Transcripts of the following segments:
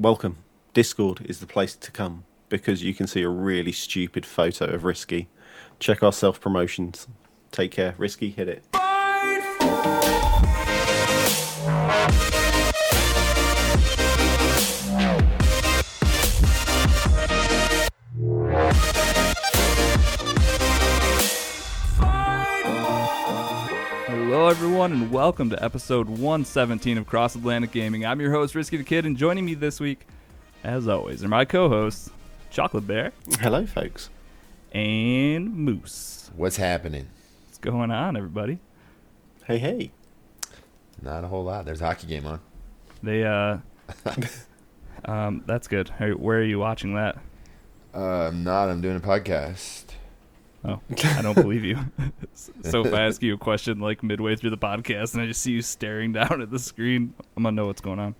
welcome. Discord is the place to come because you can see a really stupid photo of Risky. Check our self promotions. Take care. Risky, hit it. Everyone, and welcome to episode 117 of Cross Atlantic Gaming. I'm your host, Risky the Kid, and joining me this week, as always, are my co hosts, Chocolate Bear Hello, folks. and Moose. What's happening? What's going on, everybody? Hey, hey. Not a whole lot. There's a hockey game on. They, uh, um, that's good. Where are you watching that? Uh, I'm not. I'm doing a podcast. Oh, I don't believe you. so if I ask you a question like midway through the podcast and I just see you staring down at the screen, I'm gonna know what's going on.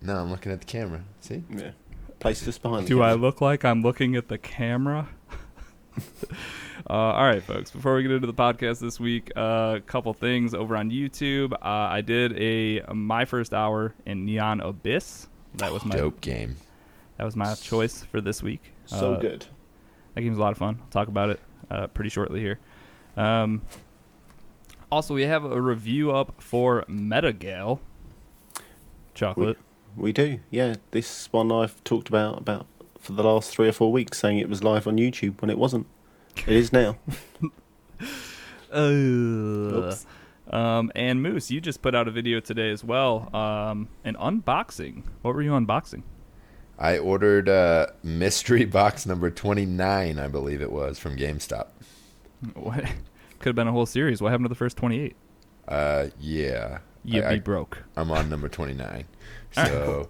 No, I'm looking at the camera. See? Yeah. Place us behind. Do I look like I'm looking at the camera? uh, all right, folks. Before we get into the podcast this week, a uh, couple things over on YouTube. Uh, I did a my first hour in Neon Abyss. That was my Dope game. that was my choice for this week. So Uh, good. That game's a lot of fun. I'll talk about it uh, pretty shortly here. Um, also, we have a review up for Metagal. Chocolate. We do. Yeah. This one I've talked about about for the last three or four weeks, saying it was live on YouTube when it wasn't. It is now. Oops. Um, and Moose, you just put out a video today as well. Um, an unboxing. What were you unboxing? I ordered uh, mystery box number 29, I believe it was, from GameStop. What? Could have been a whole series. What happened to the first 28? Uh, yeah. You'd I, be broke. I'm on number 29. So,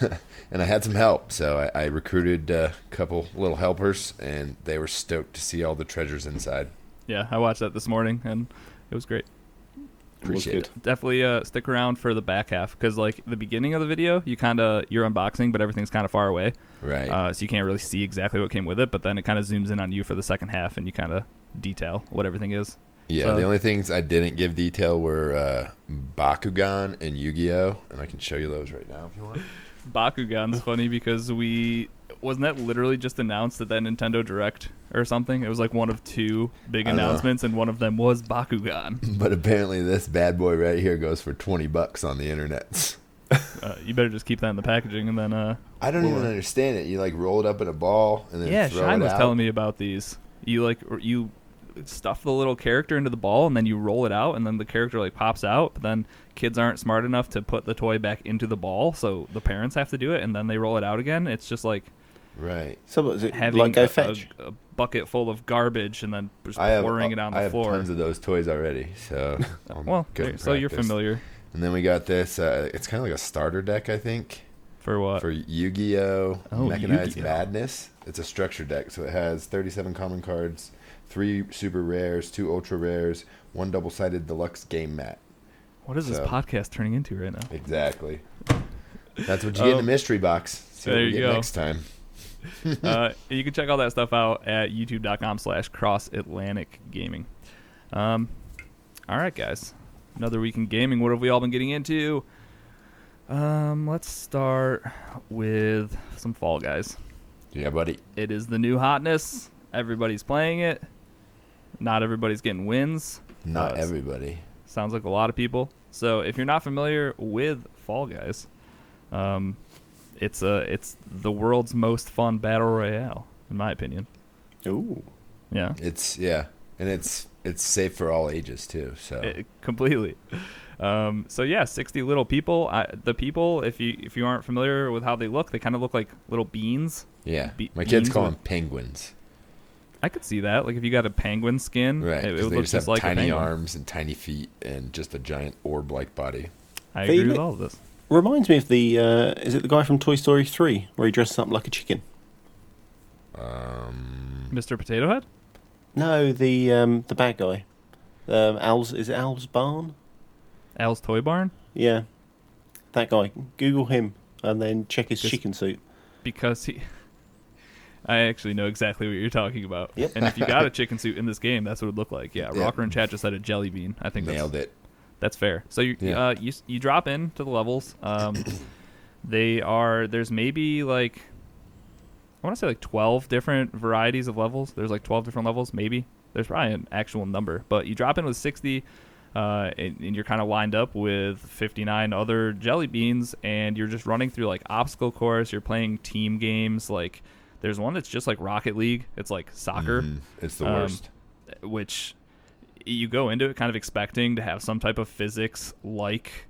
and I had some help. So I, I recruited a couple little helpers, and they were stoked to see all the treasures inside. Yeah, I watched that this morning, and it was great. Appreciate was it. definitely uh, stick around for the back half because like the beginning of the video you kind of you're unboxing but everything's kind of far away Right. uh, so you can't really see exactly what came with it but then it kind of zooms in on you for the second half and you kind of detail what everything is Yeah, So- the only things I didn't give detail were uh, Bakugan and Yu-Gi-Oh, and I can show you those right now if you want. bakugan's funny because we wasn't that literally just announced at that nintendo direct or something it was like one of two big I know. announcements and one of them was bakugan But apparently, this bad boy right here goes for twenty bucks on the internet. uh, you better just keep that in the packaging and then uh I don't even understand it. You like roll it up in a ball and then yeah shine was out. telling me about these you like you stuff the little character into the ball and then you roll it out and then the character like pops out but then kids aren't smart enough to put the toy back into the ball so the parents have to do it and then they roll it out again it's just like Right. So what is it? having like go a, fetch. a, a bucket full of garbage and then just I have pouring it on the I have tons of those toys already, so well good there- so you're familiar And then we got this. Uh, it's kind of like a starter deck, I think, for what for Yu-Gi-Oh! Oh, Mechanized Yu-Gi-Oh. Madness. It's a structure deck, so it has 37 common cards, three super rares, two ultra rares, one double-sided deluxe game mat. what is this podcast turning into right now Exactly. That's what you get in the mystery box. See what there we you get go. next time. uh, you can check all that stuff out at youtube.com slash cross atlantic gaming. Um, all right guys. Another week in gaming. What have we all been getting into? Um, let's start with some fall guys. Yeah, buddy. it is the new hotness. Everybody's playing it. Not everybody's getting wins. Not Uh, everybody. sounds like a lot of people. So if you're not familiar with fall guys um, it's a it's the world's most fun battle royale in my opinion Ooh. yeah It's yeah, and it's it's safe for all ages too. So It- completely um, so yeah 60 little people I, the people if you if you aren't familiar with how they look they kind of look like little beans yeah, be- my kids call with- them penguins. i could see that like if you got a penguin skin Right, it, it 'cause would look just just like tiny penguin. arms and tiny feet and just a giant orb-like body. i They agree with all of this Reminds me of the. Uh, is it the guy from Toy Story 3 where he dresses up like a chicken? Um, mr potato head No, the um, the bad guy. Um, Al's is it Al's barn? al's toy barn Yeah, that guy. Google him and then check his Just- chicken suit. because he I actually know exactly what you're talking about. Yep. And if you got a chicken suit in this game, that's what it would look like. Yeah, Yeah. Rocker and Chat just had a jelly bean. I think that's, nailed it. That's fair. So you Yeah. uh, you you drop in to the levels. Um, they are there's maybe like I want to say like 12 different varieties of levels. There's like 12 different levels, maybe. There's probably an actual number, but you drop in with 60, uh, and, and you're kind of lined up with 59 other jelly beans, and you're just running through like obstacle course. You're playing team games. Like there's one that's just like Rocket League. It's like soccer, Mhm. It's the Um, worst. which you go into it kind of expecting to have some type of physics like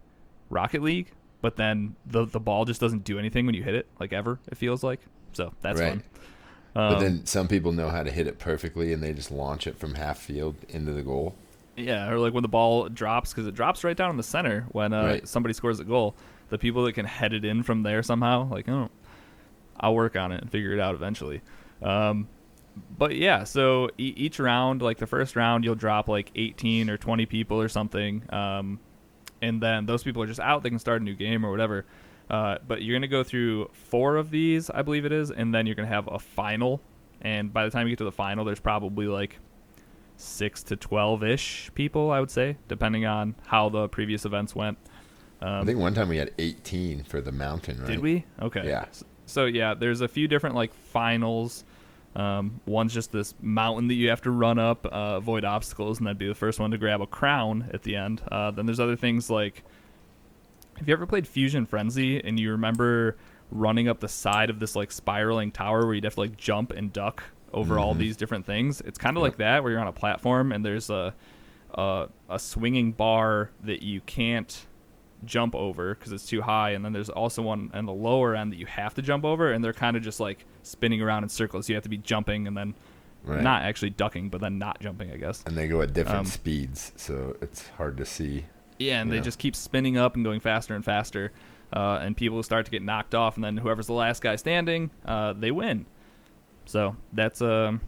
Rocket League, but then the the ball just doesn't do anything when you hit it, like ever. It feels like so that's Right. fun. but Um, then some people know how to hit it perfectly, and they just launch it from half field into the goal. Yeah, or like when the ball drops because it drops right down in the center when uh, Right. somebody scores a goal. The people that can head it in from there somehow, like oh, I'll work on it and figure it out eventually. Um, but yeah, so e- each round, like the first round, you'll drop like 18 or 20 people or something, um, and then those people are just out. They can start a new game or whatever. Uh, but you're gonna go through four of these, I believe it is, and then you're gonna have a final. And by the time you get to the final, there's probably like six to twelve ish people, I would say, depending on how the previous events went. Um, I think one time we had 18 for the mountain, right? did we? Okay. Yeah. S- So, yeah, there's a few different like finals. Um, one's just this mountain that you have to run up, uh, avoid obstacles, and then be the first one to grab a crown at the end. Uh, then there's other things like, have you ever played Fusion Frenzy and you remember running up the side of this like spiraling tower where you'd have to like jump and duck over all these different things? It's kind of like that where you're on a platform and there's a a, a swinging bar that you can't jump over because it's too high, and then there's also one on the lower end that you have to jump over, and they're kind of just like spinning around in circles. You have to be jumping and then Right. not actually ducking, but then not jumping, I guess. And they go at different Um, speeds, so it's hard to see. Yeah, and they Yeah. just keep spinning up and going faster and faster, uh, and people start to get knocked off, and then whoever's the last guy standing, uh, they win. So that's um,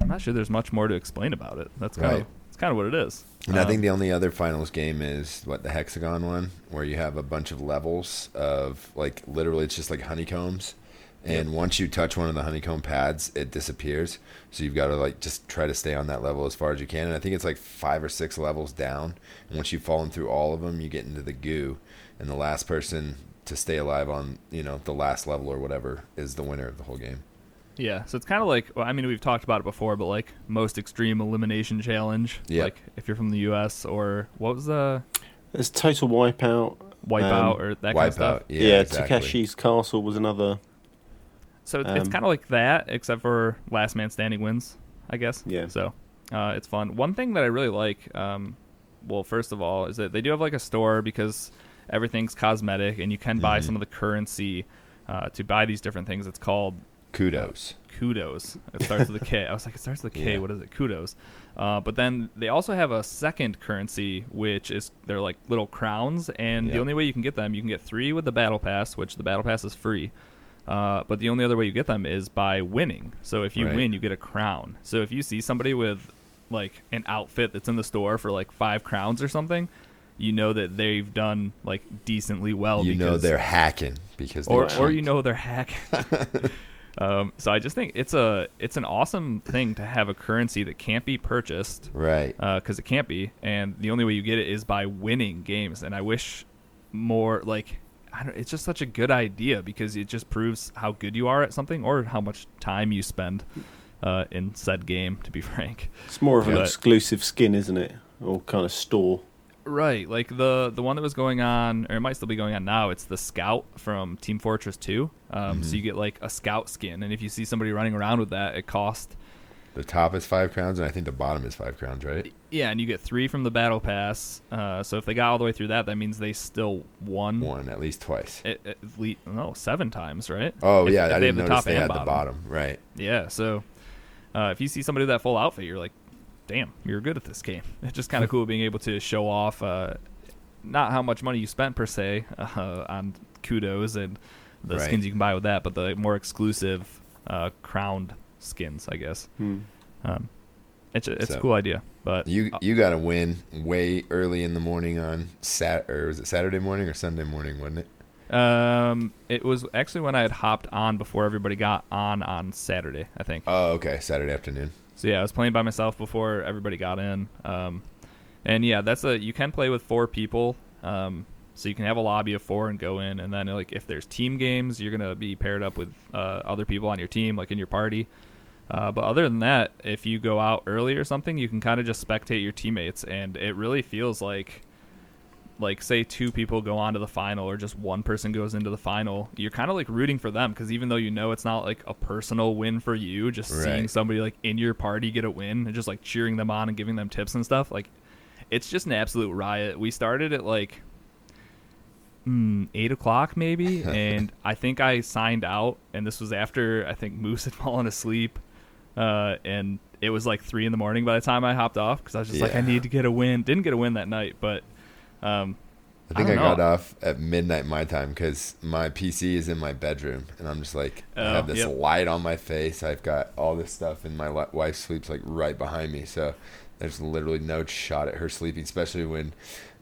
I'm not sure there's much more to explain about it. That's kind Right. of it's kind of what it is. And I Um, think the only other finals game is what the hexagon one, where you have a bunch of levels of like literally it's just like honeycombs, and once you touch one of the honeycomb pads, it disappears. So you've got to like just try to stay on that level as far as you can. And I think it's like five or six levels down. And once you've fallen through all of them, you get into the goo, and the last person to stay alive on you know the last level or whatever is the winner of the whole game. Yeah, so it's kind of like well, I mean we've talked about it before, but like most extreme elimination challenge. Yeah. Like if you're from the U.S. or what was the There's Total Wipeout. Wipeout Um, or that kind of stuff. Yeah, yeah, exactly. Takeshi's Castle was another. So it's Um, kind of like that, except for last man standing wins, I guess. Yeah. So uh, it's fun. One thing that I really like, um, well, first of all, is that they do have like a store because everything's cosmetic, and you can buy Mhm. some of the currency uh, to buy these different things. It's called Kudos. kudos. It starts with a K. I was like, it starts with a K. Yeah. What is it? Kudos. Uh, but then they also have a second currency, which is they're like little crowns, and the only way you can get them, you can get three with the battle pass, which the battle pass is free. Uh, but the only other way you get them is by winning. So if you Right. win, you get a crown. So if you see somebody with like an outfit that's in the store for like five crowns or something, you know that they've done like decently well. you know they're hacking because they're or or you know they're hacking. um, so I just think it's a it's an awesome thing to have a currency that can't be purchased right. because it can't be, and the only way you get it is by winning games. And I wish more like I don't, it's just such a good idea because it just proves how good you are at something or how much time you spend uh, in said game. To be frank. It's more of an exclusive skin, isn't it? Or kind of store. Right, like the the one that was going on, or it might still be going on now. It's the Scout from Team Fortress Two. Um, So Mhm. you get like a Scout skin, and if you see somebody running around with that, it costs The top is five crowns, and I think the bottom is five crowns, right? yeah, and you get three from the Battle Pass. Uh, so if they got all the way through that, that means they still won. One at least twice. At, at least, no, seven times, right? Oh If- yeah, if I they didn't have notice the they had and the bottom. Right. Yeah, so uh, if you see somebody with that full outfit, you're like, damn, you're good at this game. It's just kind of cool being able to show off, uh, not how much money you spent per se uh, on kudos and the Right. skins you can buy with that, but the more exclusive uh, crowned skins, I guess. Hmm. Um, it's a, it's a cool idea, but You uh, you got to win way early in the morning on Sat or was it Saturday morning or Sunday morning, wasn't it? um, it was actually when I had hopped on before everybody got on on Saturday, I think. Oh, okay, Saturday afternoon. So yeah, I was playing by myself before everybody got in. Um, and yeah, that's a you can play with four people. Um, So you can have a lobby of four and go in, and then like if there's team games, you're gonna be paired up with uh, other people on your team, like in your party. Uh, but other than that, if you go out early or something, you can kind of just spectate your teammates, and it really feels like, like say two people go on to the final, or just one person goes into the final. You're kind of like rooting for them because even though you know it's not like a personal win for you, just seeing somebody like in your party get a win and just like cheering them on and giving them tips and stuff, like it's just an absolute riot. We started at like mm, eight o'clock maybe, and I think I signed out, and this was after I think Moose had fallen asleep, uh, and it was like three in the morning by the time I hopped off because I was just like, I need to get a win. Didn't get a win that night, but um, I think I, don't got off at midnight my time because my PC is in my bedroom, and I'm just like, I Oh, have this yep. light on my face. I've got all this stuff, and my wife sleeps like right behind me, so there's literally no shot at her sleeping, especially when.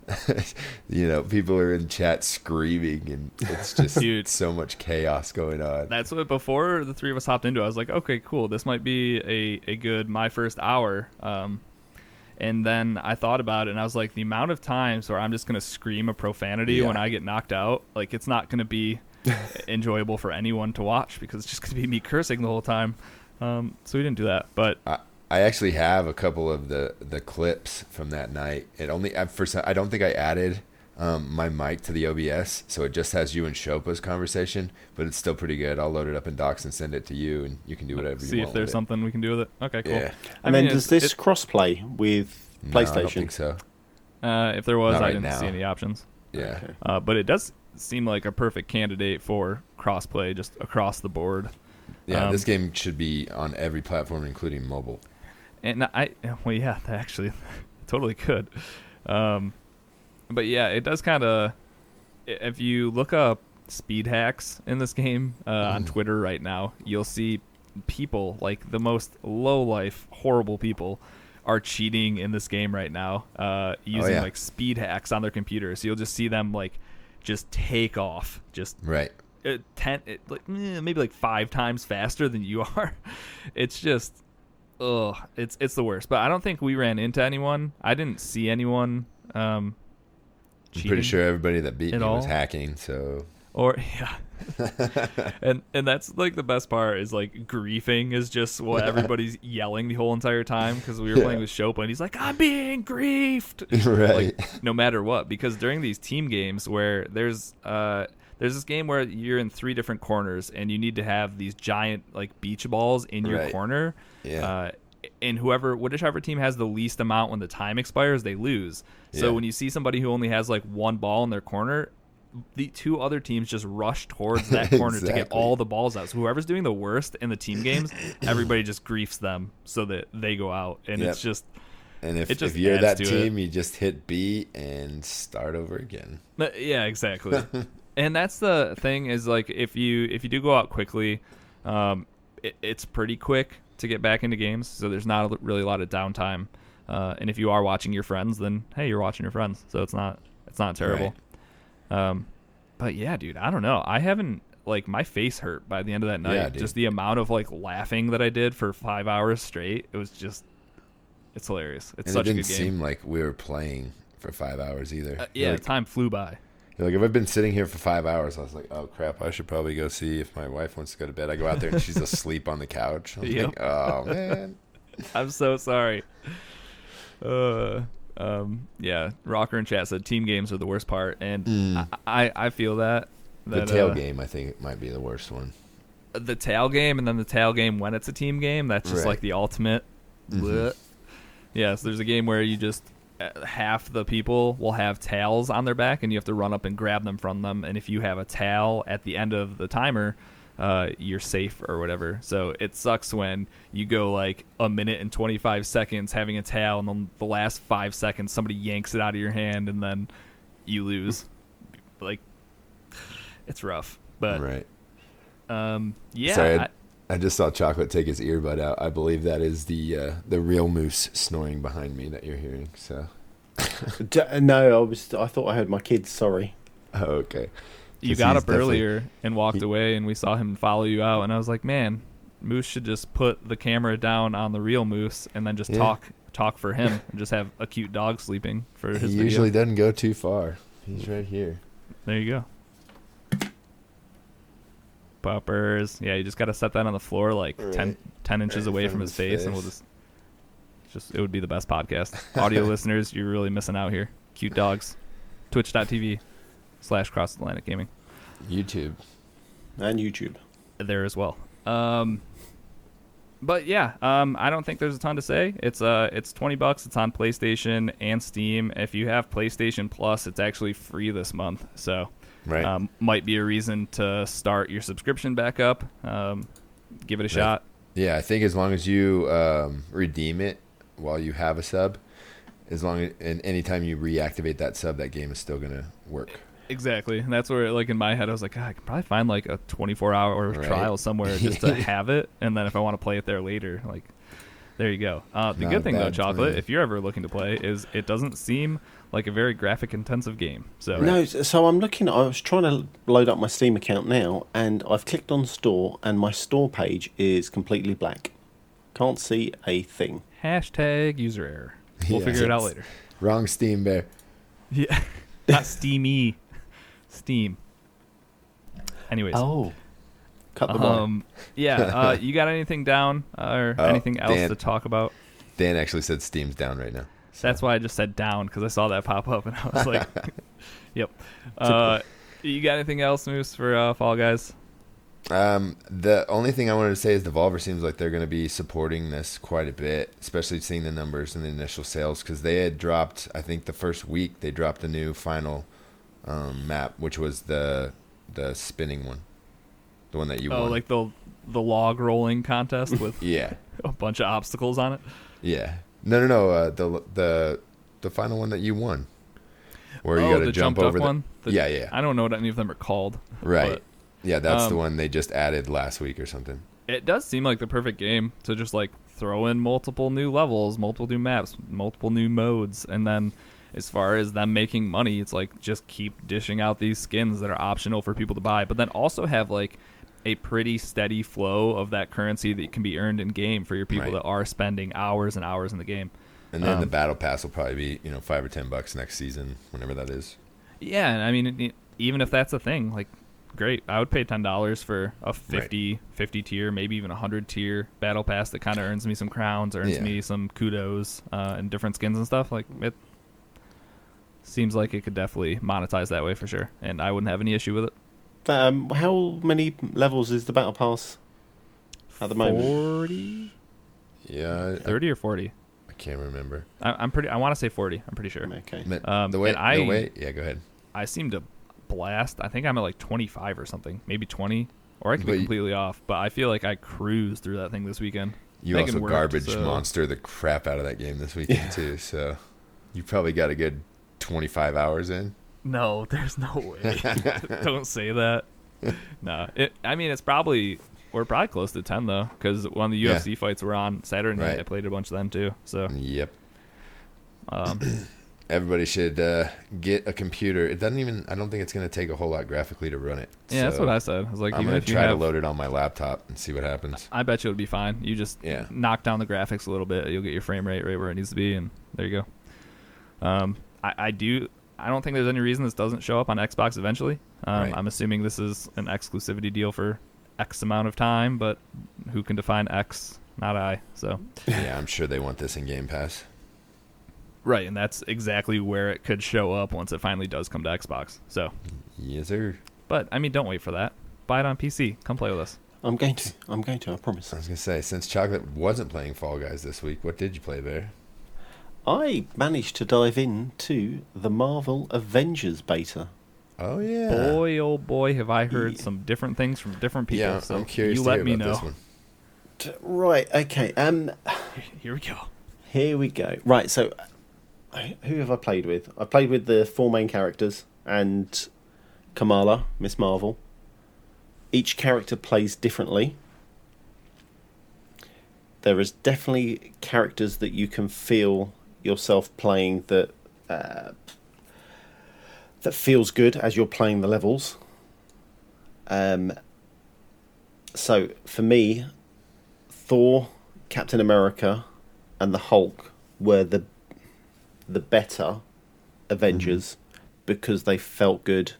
you know, people are in chat screaming, and it's just Dude. so much chaos going on. that's what before the three of us hopped into. it, I was like, okay, cool. This might be a a good my first hour. Um, and then I thought about it, and I was like, the amount of times where I'm just gonna scream a profanity Yeah. when I get knocked out, like it's not gonna be enjoyable for anyone to watch because it's just gonna be me cursing the whole time. Um, so we didn't do that, but I, I actually have a couple of the the clips from that night. It only at first I don't think I added um, my mic to the OBS, so it just has you and Shopa's conversation, but it's still pretty good. I'll load it up in Docs and send it to you, and you can do whatever you see want. if there's with it. something we can do with it. Okay, cool. Yeah. I And mean, then does this it- crossplay with No, I don't PlayStation? think so. uh, if there was, Not I right didn't now. see any options. Yeah. Okay. Uh, but it does seem like a perfect candidate for crossplay just across the board. Yeah, Um, this game should be on every platform, including mobile. And I, well, yeah, actually, totally could. Um, but yeah, it does kind of. If you look up speed hacks in this game uh, on Mhm. Twitter right now, you'll see people like the most low life, horrible people are cheating in this game right now, uh, using yeah. like speed hacks on their computer. So you'll just see them like just take off, just Right. uh, ten, it, like eh, maybe like five times faster than you are. It's just, ugh, it's it's the worst. But I don't think we ran into anyone. I didn't see anyone. Um, I'm pretty sure everybody that beat at me was hacking. So Or yeah, and and that's like the best part is like griefing is just what everybody's yelling the whole entire time because we were Yeah. playing with Shopa and he's like I'm being griefed. right. like no matter what because during these team games where there's uh there's this game where you're in three different corners and you need to have these giant like beach balls in your Right. corner Yeah. uh and whoever whichever team has the least amount when the time expires they lose so Yeah. when you see somebody who only has like one ball in their corner the two other teams just rush towards that corner to get all the balls out so whoever's doing the worst in the team games everybody just griefs them so that they go out and Yep. it's just and if, if you're that to it. team, you just hit B and start over again. Yeah, exactly. and that's the thing is like if you if you do go out quickly, um, it, it's pretty quick to get back into games. So there's not a, really a lot of downtime. Uh, and if you are watching your friends, then hey, you're watching your friends. So it's not it's not terrible. Um, but yeah, dude, I don't know. I haven't like my face hurt by the end of that night. Yeah, just the amount of like laughing that I did for five hours straight. It was just it's hilarious. It's and such it didn't good game. seem like we were playing for five hours either. Uh, yeah, like, time flew by. Like if I've been sitting here for five hours, I was like, oh crap, I should probably go see if my wife wants to go to bed. I go out there and she's asleep on the couch. I'm Yep. like, oh man. I'm so sorry. Uh, um, yeah, Rocker in chat said team games are the worst part, and Mm. I, I I feel that. The tail uh, game, I think, might be the worst one. the tail game, and then the tail game when it's a team game. That's just Right. like the ultimate. Mhm. Yeah, so there's a game where you just half the people will have tails on their back, and you have to run up and grab them from them. And if you have a tail at the end of the timer, uh, you're safe or whatever. So it sucks when you go like a minute and 25 seconds having a tail, and then the last five seconds somebody yanks it out of your hand, and then you lose. like, it's rough. But right. um, yeah, Sorry, I- I, I just saw Chocolate take his earbud out. I believe that is the uh, the real moose snoring behind me that you're hearing. So, D- no, I was. I thought I heard my kids. Sorry. oh, okay. You got up earlier and walked he- away and we saw him follow you out and i was like man moose should just put the camera down on the real moose and then just Yeah. talk talk for him and just have a cute dog sleeping for He his video. usually doesn't go too far. He's right here. There you go. Puppers. Yeah, you just got to set that on the floor like 10, Right. 10 inches Right away front from his his face, and we'll just. Just, it would be the best podcast. Audio listeners, you're really missing out here. Cute dogs. Twitch.tv slash cross Atlantic Gaming. YouTube. And YouTube. there as well. Um, but yeah, um, I don't think there's a ton to say. It's uh, it's twenty bucks. It's on PlayStation and Steam. If you have PlayStation Plus, it's actually free this month. So, Right. um, might be a reason to start your subscription back up. Um, give it a Right. shot. Yeah, I think as long as you um, redeem it while you have a sub, as long as and anytime you reactivate that sub, that game is still gonna work. Exactly. And that's where, like, in my head, I was like, "Ah, I can probably find like a 24 hour Right. trial somewhere just to have it, and then if I want to play it there later, like, there you go. Uh, the Not good thing though, chocolate, plan. if you're ever looking to play, is it doesn't seem like a very graphic intensive game. So No, so I'm looking. I was trying to load up my Steam account now, and I've clicked on store, and my store page is completely black. Can't see a thing. hashtag user error. We'll Yeah. figure it out later. Wrong Steam Bear. Yeah, not steamy, Steam. Anyways, Oh, cut the um, yeah. Uh, you got anything down uh, or Oh, anything else Dan. to talk about? Dan actually said Steam's down right now. That's why I just said down because I saw that pop up and I was like, "Yep." Uh, you got anything else, Moose, for uh, Fall Guys? Um, the only thing I wanted to say is Devolver seems like they're going to be supporting this quite a bit, especially seeing the numbers and the initial sales because they had dropped. I think the first week they dropped a new final um, map, which was the the spinning one, the one that you oh, won. like the the log rolling contest with yeah, a bunch of obstacles on it. yeah. No, no, no. Uh, the the the final one that you won, where you oh, got to the jump jump over the one. The- yeah, yeah, I don't know what any of them are called. right. but- yeah, that's the um, one they just added last week or something. It does seem like the perfect game to just like throw in multiple new levels, multiple new maps, multiple new modes, and then as far as them making money, it's like just keep dishing out these skins that are optional for people to buy, but then also have like a pretty steady flow of that currency that can be earned in game for your people Right. that are spending hours and hours in the game. And then the um, battle pass will probably be you know five or ten bucks next season, whenever that is. Yeah, and I mean, even if that's a thing, like, great. I would pay ten dollars for a 50, 50 tier, maybe even a hundred tier battle pass that kind of earns me some crowns, earns Yeah. me some kudos, uh, and different skins and stuff. Like it seems like it could definitely monetize that way for sure, and I wouldn't have any issue with it. Um, how many levels is the battle pass at the moment? forty, Yeah, I, thirty or forty. I can't remember. I, I'm pretty. I want to say forty. I'm pretty sure. Okay. Um, the way, and I- the way, yeah, go ahead. I seem to blast. I think I'm at like 25 or something, maybe 20, or I could But be you- completely off. But I feel like I cruised through that thing this weekend. You Megan also worked, garbage so- monster the crap out of that game this weekend too. So you probably got a good twenty five hours in. No, there's no way. Don't say that. No, it. I mean, it's probably we're probably close to 10 though, because when the Yeah. UFC fights were on Saturday night, Right. I played a bunch of them too. So, Yep. um, Everybody should uh, get a computer. It doesn't even. I don't think it's going to take a whole lot graphically to run it. yeah, that's what I said. I was like, I'm going to try have, to load it on my laptop and see what happens. I bet you it'll be fine. You just Yeah. knock down the graphics a little bit, you'll get your frame rate right where it needs to be, and there you go. Um, I, I do. I don't think there's any reason this doesn't show up on Xbox eventually. Um, Right. I'm assuming this is an exclusivity deal for X amount of time, but who can define X? Not I. So yeah, I'm sure they want this in Game Pass. right, and that's exactly where it could show up once it finally does come to Xbox. So, Yes, sir. but I mean, don't wait for that. Buy it on PC. Come play with us. I'm going to. I'm going to. I promise. I was going to say, since Chocolate wasn't playing Fall Guys this week, what did you play there? I managed to dive into the Marvel Avengers beta. Oh yeah. Boy, oh boy, have I heard Yeah. some different things from different people. yeah, so I'm curious you to let hear me about know. this one. Right. Okay. Um. Here we go. Here we go. Right. So, who have I played with? I played with the four main characters and Kamala, Miss Marvel. Each character plays differently. There is definitely characters that you can feel yourself playing that uh, that feels good as you're playing the levels. Um. So for me, Thor, Captain America, and the Hulk were the the better Avengers. because they felt good.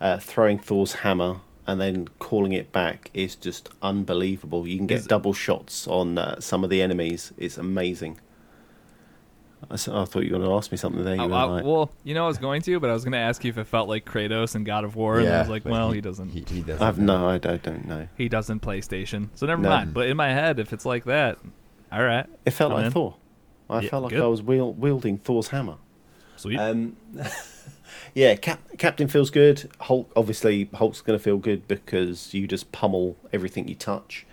Uh, throwing Thor's hammer and then calling it back is just unbelievable. You can get Is- double shots on uh, some of the enemies. It's amazing. I, s- I thought you were going to ask me something there. You were uh, like, well, you know I was going to, but I was going to ask you if it felt like Kratos and God of War, and I was like, well, he, doesn't. He, He, he doesn't. I've no, I don't, don't know. He doesn't PlayStation, so never No. mind. But in my head, if it's like that, all right, It felt like in. Thor. I Yeah, felt like good. I was wiel- wielding Thor's hammer. sweet. Um, yeah, Cap- Captain feels good. Hulk, obviously, Hulk's going to feel good because you just pummel everything you touch.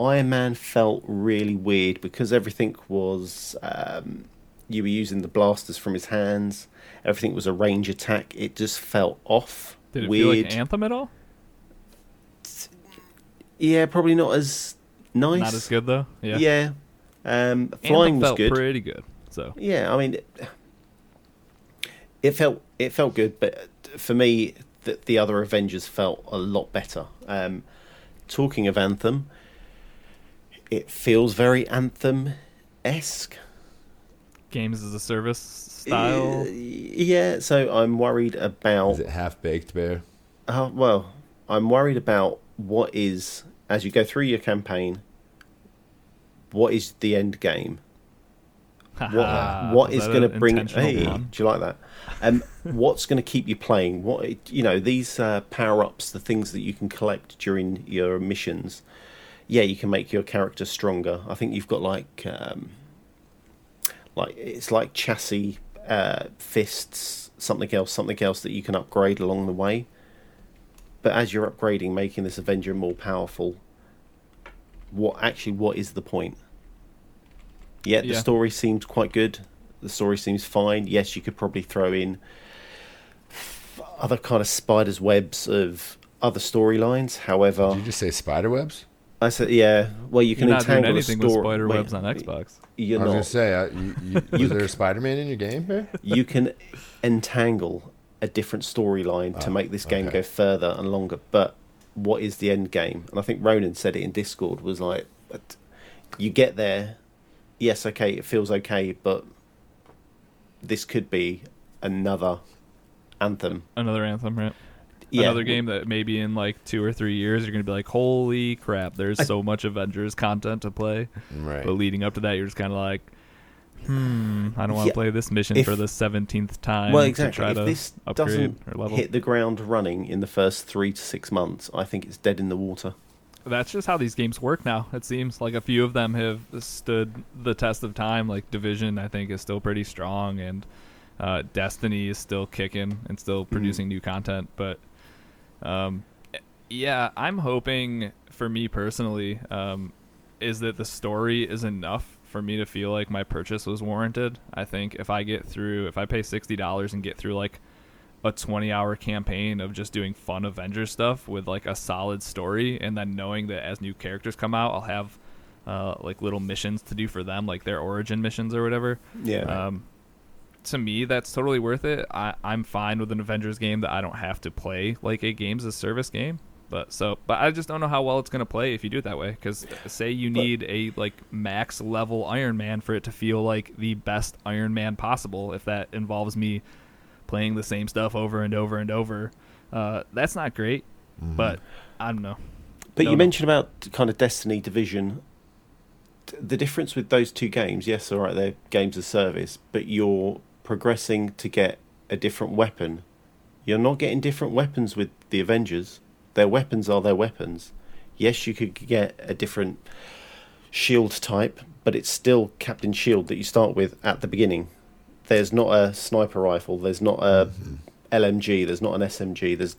Iron Man felt really weird because everything was. Um, you were using the blasters from his hands. Everything was a range attack. It just felt off. Did it weird. feel like Anthem at all? yeah, probably not as nice. Not as good though. Yeah. Yeah. Um, Anthem flying was felt good. pretty good. So Yeah, I mean, it felt it felt good, but for me, the, the other Avengers felt a lot better. Um, talking of Anthem, it feels very Anthem esque. Games as a service style. Yeah, so I'm worried about. Is it half baked, Bear? Uh, well, I'm worried about what is as you go through your campaign. What is the end game? what what is that going to bring hey pun? do you like that um what's going to keep you playing what you know these uh, power ups the things that you can collect during your missions yeah you can make your character stronger i think you've got like um like it's like chassis uh fists something else something else that you can upgrade along the way but as you're upgrading making this avenger more powerful what actually what is the point yeah, the Yeah. story seems quite good. The story seems fine. Yes, you could probably throw in other kind of spiders webs of other storylines. However, Did you just say spider webs? I said, yeah. Well, you can You're not doing entangle a anything with story. spider wait, webs on Xbox. You're I was gonna not. say, uh, you, you, was there c- a Spider-Man in your game, Bear? you can entangle a different storyline to Oh, make this game okay. go further and longer. But what is the end game? And I think Ronan said it in Discord was like, you get there, yes, okay, it feels okay, but this could be another anthem. Another Anthem, right? Yeah, Another game that maybe in like two or three years you're gonna be like, holy crap! There's I- so much Avengers content to play. Right. But leading up to that, you're just kind of like, hmm, I don't want to Yeah, play this mission if- for the seventeenth time. Well, To exactly. try If to this doesn't or level. hit the ground running in the first three to six months, I think it's dead in the water. That's just how these games work now. It seems like a few of them have stood the test of time. Like Division, I think is still pretty strong, and uh, Destiny is still kicking and still Mm-hmm. producing new content. But um, yeah, I'm hoping for me personally um, is that the story is enough for me to feel like my purchase was warranted. I think if I get through, if I pay sixty dollars and get through like a 20 hour campaign of just doing fun Avengers stuff with like a solid story and then knowing that as new characters come out I'll have uh, like little missions to do for them like their origin missions or whatever Yeah. um, to me that's totally worth it I, I'm fine with an Avengers game that I don't have to play like a games as service game but so but I just don't know how well it's going to play if you do it that way because say you need a like max level Iron Man for it to feel like the best Iron Man possible if that involves me playing the same stuff over and over and over. Uh, that's not great, but I don't know. But you mentioned about kind of Destiny Division. The difference with those two games, yes, all right, they're games of service, but you're progressing to get a different weapon. You're not getting different weapons with the Avengers. Their weapons are their weapons. Yes, you could get a different shield type, but it's still Captain Shield that you start with at the beginning. There's not a sniper rifle. There's not a mm-hmm. LMG. There's not an SMG. There's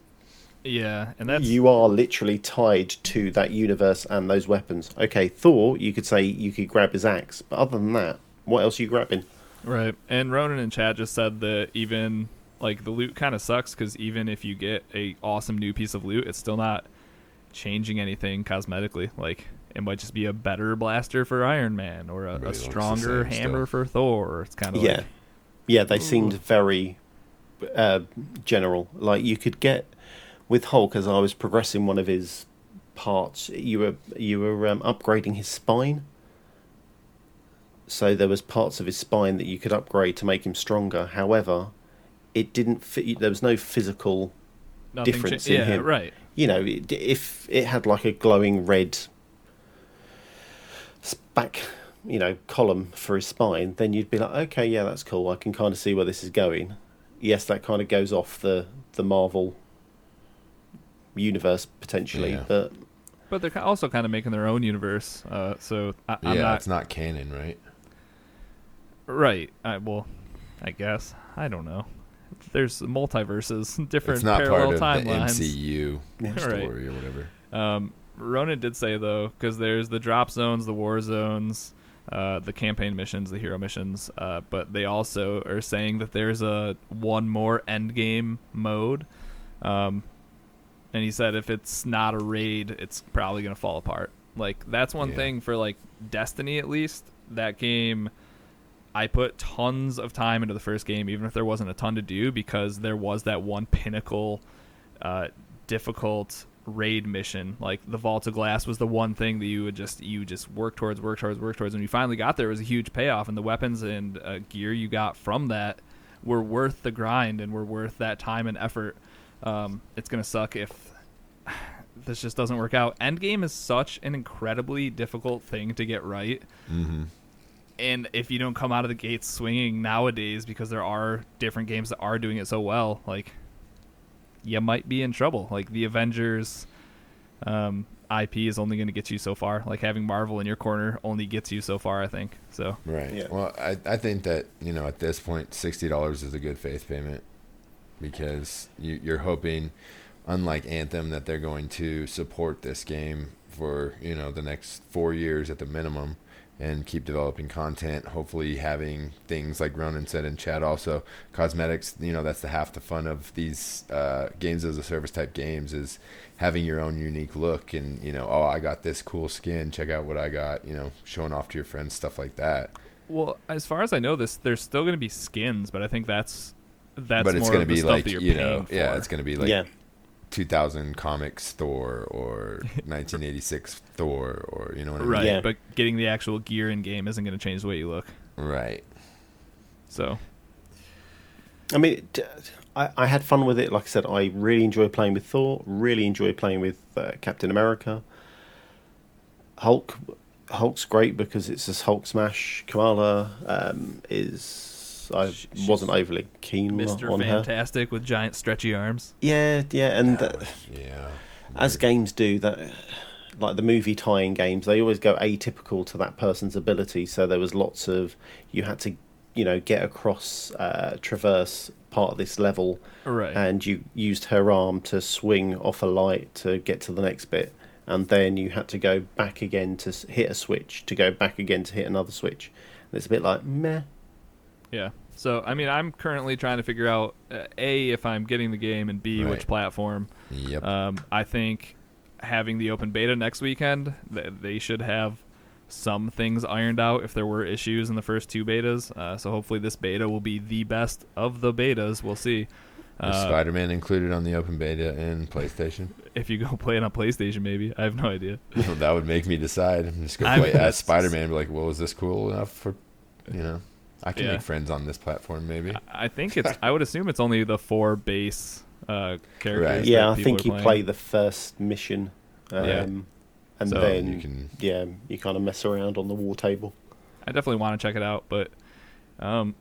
Yeah, and that's you are literally tied to that universe and those weapons. Okay, Thor, you could say you could grab his axe, but other than that, what else are you grabbing? Right. And Ronan and Chad just said that even like the loot kind of sucks because even if you get a awesome new piece of loot, it's still not changing anything cosmetically. Like it might just be a better blaster for Iron Man or a, Really a stronger hammer for Thor. It's kind of yeah, like, yeah, they seemed very uh, general. Like you could get with Hulk as I was progressing one of his parts. You were you were um, upgrading his spine. So there was parts of his spine that you could upgrade to make him stronger. However, it didn't fit. There was no physical Nothing difference cha- in yeah, him. right. you know, it- if it had like a glowing red back, you know, column for his spine, then you'd be like, okay, yeah, that's cool. I can kind of see where this is going. Yes, that kind of goes off the the Marvel universe potentially, Yeah. but But they're also kind of making their own universe. Uh, so I, I'm yeah, not it's not canon, right? Right. I, well, I guess I don't know. There's multiverses, different It's not parallel part of timelines. the MCU Yeah. story or whatever. Um, Ronan did say though, because there's the drop zones, the war zones, uh, the campaign missions, the hero missions, uh, but they also are saying that there's a one more end game mode. Um, and he said if it's not a raid, it's probably gonna fall apart. Like that's one Yeah. thing for like Destiny at least. That game, I put tons of time into the first game, even if there wasn't a ton to do, because there was that one pinnacle, uh, difficult raid mission. Like the Vault of Glass was the one thing that you would just you just work towards, work towards, work towards. When you finally got there, it was a huge payoff, and the weapons and uh, gear you got from that were worth the grind and were worth that time and effort. Um, it's gonna suck if this just doesn't work out. Endgame is such an incredibly difficult thing to get right hmm and if you don't come out of the gates swinging nowadays because there are different games that are doing it so well like you might be in trouble like the avengers um, ip is only going to get you so far like having marvel in your corner only gets you so far i think so Right. Yeah. Well, I, I think that you know at this point point, $60 is a good faith payment because you, you're hoping, unlike Anthem, that they're going to support this game for you know the next four years at the minimum, and keep developing content. Hopefully, having things like Ronan said in chat, also cosmetics. You know, that's the half the fun of these uh, games as a service type games is having your own unique look and you know, oh, I got this cool skin. Check out what I got. You know, showing off to your friends, stuff like that. well as far as i know this there's still going to be skins but i think that's that's but it's more going of to the be stuff like that you're you paying know, yeah, it's going to be like yeah, 2000 comics Thor or 1986 Thor or you know what I mean? right Yeah. but getting the actual gear in game isn't going to change the way you look Right. so I mean, I had fun with it. Like I said, I really enjoy playing with Thor. Really enjoy playing with uh, Captain America. Hulk, Hulk's great because it's this Hulk smash. Kamala um, is I Sh- wasn't overly keen mr on her. Mr. Fantastic with giant stretchy arms Yeah, yeah, and uh, Yeah. as games do that, like the movie tie-in games, they always go atypical to that person's ability. So there was lots of you had to, you know, get across, uh, traverse part of this level right and you used her arm to swing off a light to get to the next bit and then you had to go back again to hit a switch to go back again to hit another switch and it's a bit like meh Yeah. So I mean, I'm currently trying to figure out uh, a if I'm getting the game and b Right. which platform. Yep. Um, I think having the open beta next weekend, th- they should have some things ironed out if there were issues in the first two betas. Uh, so hopefully this beta will be the best of the betas. We'll see. Uh, Spider-Man included on the open beta in PlayStation? if you go play it on PlayStation, maybe I have no idea. Well, that would make me decide. I'm just go I'm- play as Spider-Man. Be like, well, is this cool enough for, you know, I can Yeah. make friends on this platform maybe. I think it's. I would assume it's only the four base uh, characters. Right. yeah i think you playing. play the first mission um, Yeah. and So then you can yeah you kind of mess around on the war table I definitely want to check it out, but um,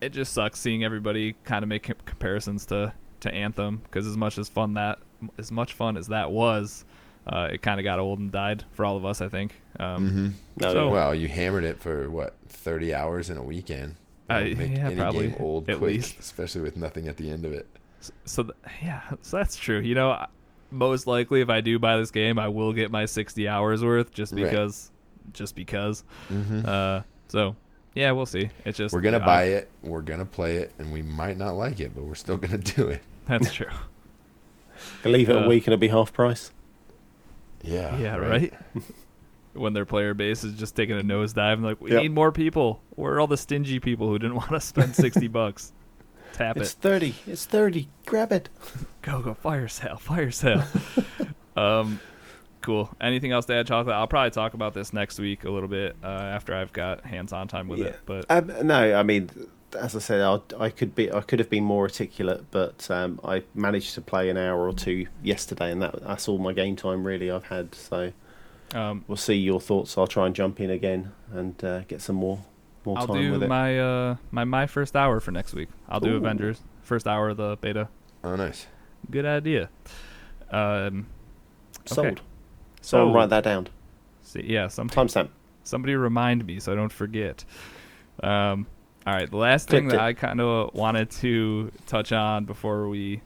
it just sucks seeing everybody kind of make comparisons to to Anthem because as much as fun that as much fun as that was, uh, it kind of got old and died for all of us. I think. Um, hmm no So- Well, you hammered it for what 30 hours in a weekend. Uh, yeah, any probably, game old at quick, least. especially with nothing at the end of it. s- So th- yeah, so that's true. You know, I- most likely if I do buy this game, I will get my sixty hours worth just Right. because, just because. hmm Uh, so yeah, we'll see. It's just we're gonna uh, buy it, we're gonna play it, and we might not like it, but we're still gonna do it. That's true. leave it Uh, a week and it'll be half price Yeah. Yeah, right. when their player base is just taking a nosedive and like, we Yep. need more people. Where are all the stingy people who didn't want to spend sixty bucks? Tap it. it's 30 it's 30 grab it Go go fire sale, fire sale. um, cool. Anything else to add, chocolate? I'll probably talk about this next week a little bit uh, after I've got hands-on time with Yeah. it. But Um, no, I mean as I said, I, I could be I could have been more articulate, but um, I managed to play an hour or two yesterday, and that that's all my game time really I've had. So Um, we'll see your thoughts. I'll try and jump in again and uh, get some more more I'll time with it. my uh my my first hour for next week. I'll do Avengers first hour of the beta. Oh, nice. Good idea. Um, Sold. okay. So I'll So- write that down. see, yeah, some Timestamp. somebody remind me so I don't forget. Um, all right, the last thing that it. I kind of wanted to touch on before we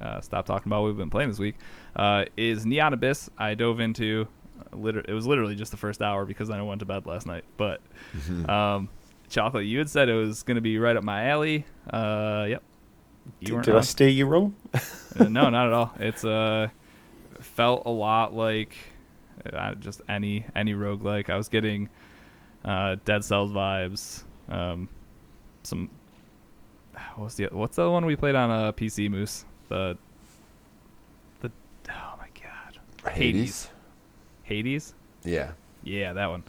uh, stop talking about what we've been playing this week uh, is Neon Abyss. I dove into uh, liter- it was literally just the first hour because then I went to bed last night. But um, chocolate, you had said it was going to be right up my alley. Uh, yep. You Did, did I steer you wrong? Uh, no, not at all. It's uh felt a lot like uh, just any any roguelike. I was getting uh, Dead Cells vibes. Um, some what's the what's the one we played on a uh, PC Moose? The the oh my god, Hades. Hades. Yeah. Yeah, that one.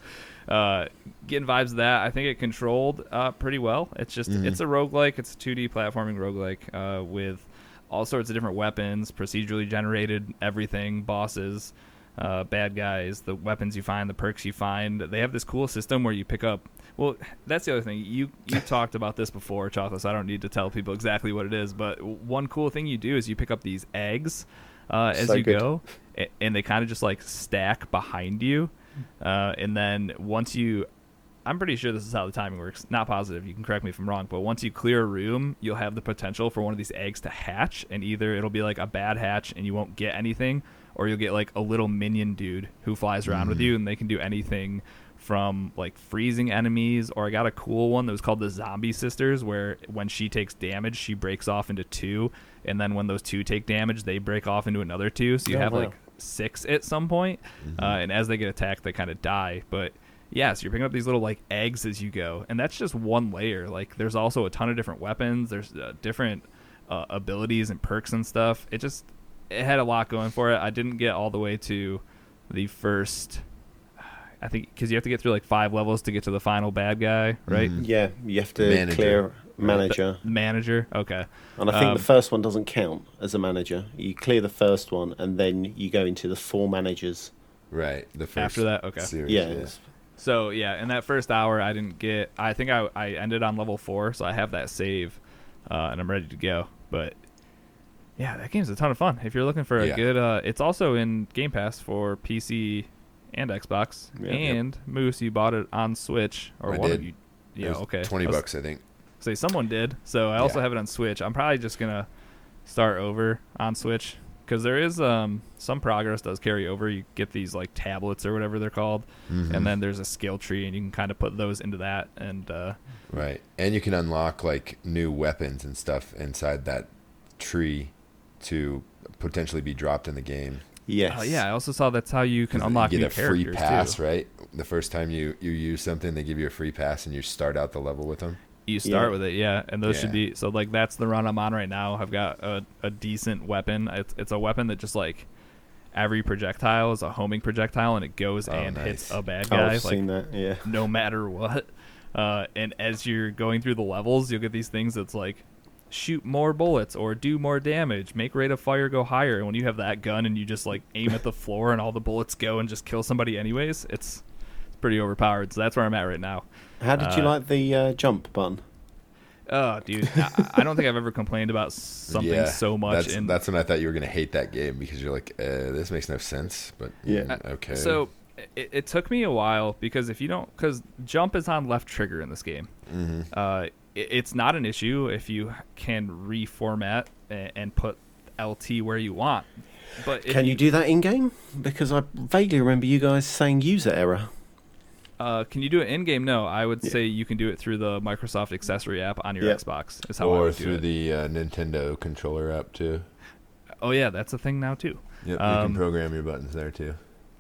Uh, getting vibes of that. I think it controlled uh, pretty well. It's just Mhm. it's a roguelike. It's a 2D platforming roguelike uh, with all sorts of different weapons, procedurally generated everything, bosses, uh, bad guys, the weapons you find, the perks you find. They have this cool system where you pick up. Well, that's the other thing. You you talked about this before, Chocolate. So I don't need to tell people exactly what it is. But one cool thing you do is you pick up these eggs uh, as So you good. go, and they kind of just like stack behind you. Uh, and then once you, I'm pretty sure this is how the timing works. Not positive. You can correct me if I'm wrong. But once you clear a room, you'll have the potential for one of these eggs to hatch, and either it'll be like a bad hatch and you won't get anything, or you'll get like a little minion dude who flies around with you, and they can do anything from like freezing enemies. Or I got a cool one that was called the Zombie Sisters, where when she takes damage, she breaks off into two, and then when those two take damage, they break off into another two. So you Oh, have wow. like six at some point, uh, and as they get attacked, they kind of die. But yeah, so you're picking up these little like eggs as you go, and that's just one layer. Like there's also a ton of different weapons. There's uh, different uh, abilities and perks and stuff. It just it had a lot going for it. I didn't get all the way to the first. I think because you have to get through like five levels to get to the final bad guy, right? Mhm. Yeah, you have to Manager. clear manager. The manager. Okay. And I think Um, the first one doesn't count as a manager. You clear the first one, and then you go into the four managers. Right. The first After that, okay. series, Yeah, yeah. So yeah, in that first hour, I didn't get. I think I I ended on level four, so I have that save, uh, and I'm ready to go. But yeah, that game's a ton of fun. If you're looking for a Yeah. good, uh, it's also in Game Pass for PC and Xbox. Yeah. and Moose, you bought it on Switch or I one did. of you. Yeah, okay. Twenty I was- bucks, I think. Say someone did. So I also Yeah. have it on Switch. I'm probably just gonna start over on Switch because there is um some progress does carry over. You get these like tablets or whatever they're called, Mhm. and then there's a skill tree, and you can kind of put those into that. And uh, Right. And you can unlock like new weapons and stuff inside that tree to potentially be dropped in the game. yes. uh, yeah, I also saw that's how you can unlock you new get a free pass, too. right? The first time you you use something, they give you a free pass and you start out the level with them. You start Yeah. with it, yeah, and those should be so like that's the run I'm on right now. I've got a, a decent weapon. It's it's a weapon that just like every projectile is a homing projectile, and it goes Oh, and hits a bad Oh, guy. I've like seen that. Yeah. no matter what. Uh, and as you're going through the levels, you'll get these things that's like shoot more bullets or do more damage, make rate of fire go higher. And when you have that gun and you just like aim at the floor and all the bullets go and just kill somebody anyways, it's it's pretty overpowered. So that's where I'm at right now. How did you Uh, like the uh, jump button? Oh, dude, I, I don't think I've ever complained about something yeah, so much. That's, in that's when I thought you were gonna hate that game because you're like, uh, this makes no sense. But Yeah. mm, okay. So it, it took me a while because if you don't, because jump is on left trigger in this game. hmm Uh, it, it's not an issue if you can reformat and, and put LT where you want. But Can you do that in game? Because I vaguely remember you guys saying user error. Uh, can you do it in game? No, I would Yeah. say you can do it through the Microsoft accessory app on your Yeah. Xbox. Is how I or would do through it. the uh, Nintendo controller app too. oh yeah, that's a thing now too. Yep, you Um, can program your buttons there too.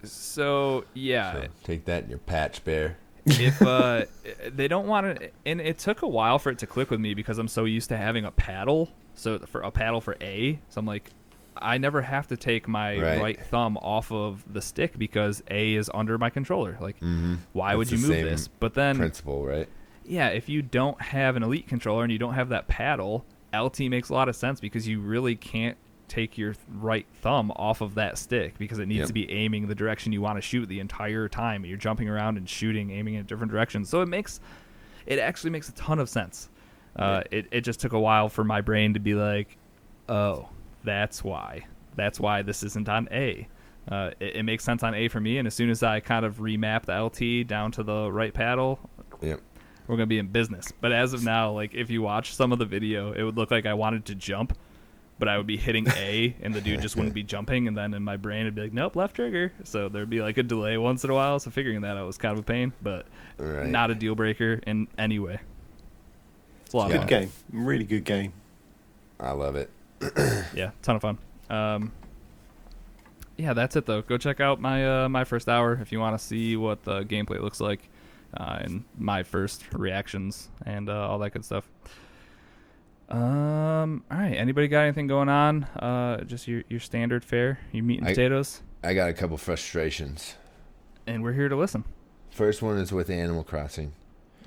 So yeah, So take that in your patch, bear. If uh, they don't want to, and it took a while for it to click with me because I'm so used to having a paddle. So for a paddle for A, so I'm like, I never have to take my Right. right, thumb off of the stick because A is under my controller. Like, Mm-hmm. why That's would you move this? But then, Principle, right? yeah, if you don't have an elite controller and you don't have that paddle, LT makes a lot of sense because you really can't take your right thumb off of that stick because it needs Yep. to be aiming the direction you want to shoot the entire time. You're jumping around and shooting, aiming in different directions. So it makes it actually makes a ton of sense. Uh, it it just took a while for my brain to be like, oh, that's why. That's why this isn't on A. Uh, it, it makes sense on A for me, and as soon as I kind of remap the LT down to the right paddle, Yep. we're gonna be in business. But as of now, like if you watch some of the video, it would look like I wanted to jump, but I would be hitting A, and the dude just wouldn't be jumping, and then in my brain it'd be like, nope, left trigger. So there'd be like a delay once in a while. So figuring that out was kind of a pain, but Right. not a deal breaker in any way. It's a lot Yeah. of Good game. Really good game. I love it. Yeah, ton of fun. Um, yeah, that's it though. Go check out my uh, my first hour if you want to see what the gameplay looks like uh, and my first reactions and uh, all that good stuff. Um, all right. Anybody got anything going on? Uh, just your your standard fare, your meat and I- potatoes, I got a couple frustrations. and we're here to listen. First one is with Animal Crossing.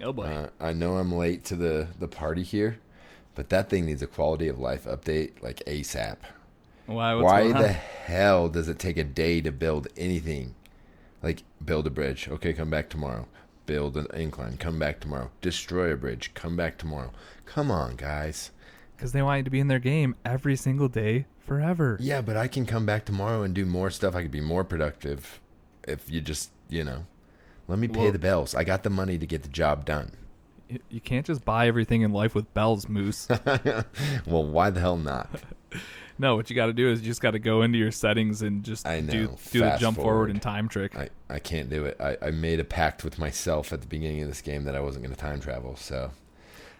Oh boy. Uh, I know I'm late to the the party here, but that thing needs a quality of life update like ASAP. Why? Why the hell does it take a day to build anything? Like build a bridge, okay, come back tomorrow. Build an incline, come back tomorrow. Destroy a bridge, come back tomorrow. Come on, guys. Because they want you to be in their game every single day forever. Yeah, but I can come back tomorrow and do more stuff. I could be more productive if you just, you know, let me pay Well- the bills. I got the money to get the job done. You can't just buy everything in life with bells, Moose. well, why the hell not? No, what you got to do is you just got to go into your settings and just I know, do do the jump forward. forward. and time trick. I, I can't do it. I, I made a pact with myself at the beginning of this game that I wasn't going to time travel. So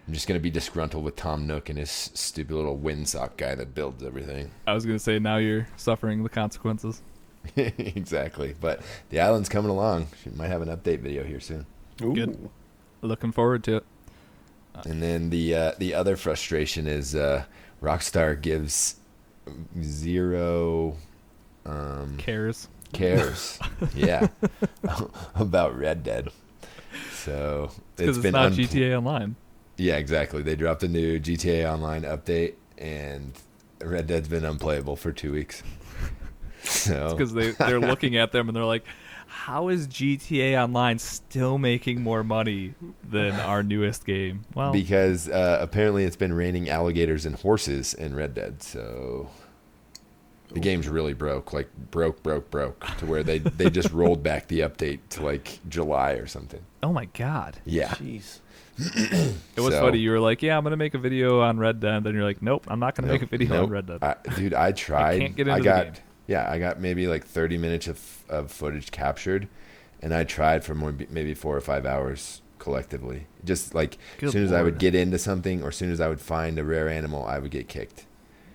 I'm just going to be disgruntled with Tom Nook and his stupid little windsock guy that builds everything. I was gonna say now you're suffering the consequences. exactly. But the island's coming along. She might have an update video here soon. Ooh. Good. Looking forward to it. And then the uh, the other frustration is uh, Rockstar gives zero um, Cares. cares. yeah, about Red Dead. So Because it's, been not unpl- GTA Online. Yeah, exactly. They dropped a new GTA Online update, and Red Dead's been unplayable for two weeks. So Because they they're looking at them and they're like, how is GTA Online still making more money than our newest game? Well, because uh, apparently it's been raining alligators and horses in Red Dead, so the game's really broke, like broke, broke, broke, to where they they just rolled back the update to like July or something. oh my god. Yeah, Jeez. It was So- funny. You were like, yeah, I'm gonna make a video on Red Dead. Then you're like, nope, I'm not gonna make a video nope. on Red Dead. I, dude, I tried. can't get I into the got game. yeah, I got maybe like 30 minutes of of footage captured, and I tried for more maybe four or five hours collectively. Just like Good as soon as I would get into something, or as soon as I would find a rare animal, I would get kicked.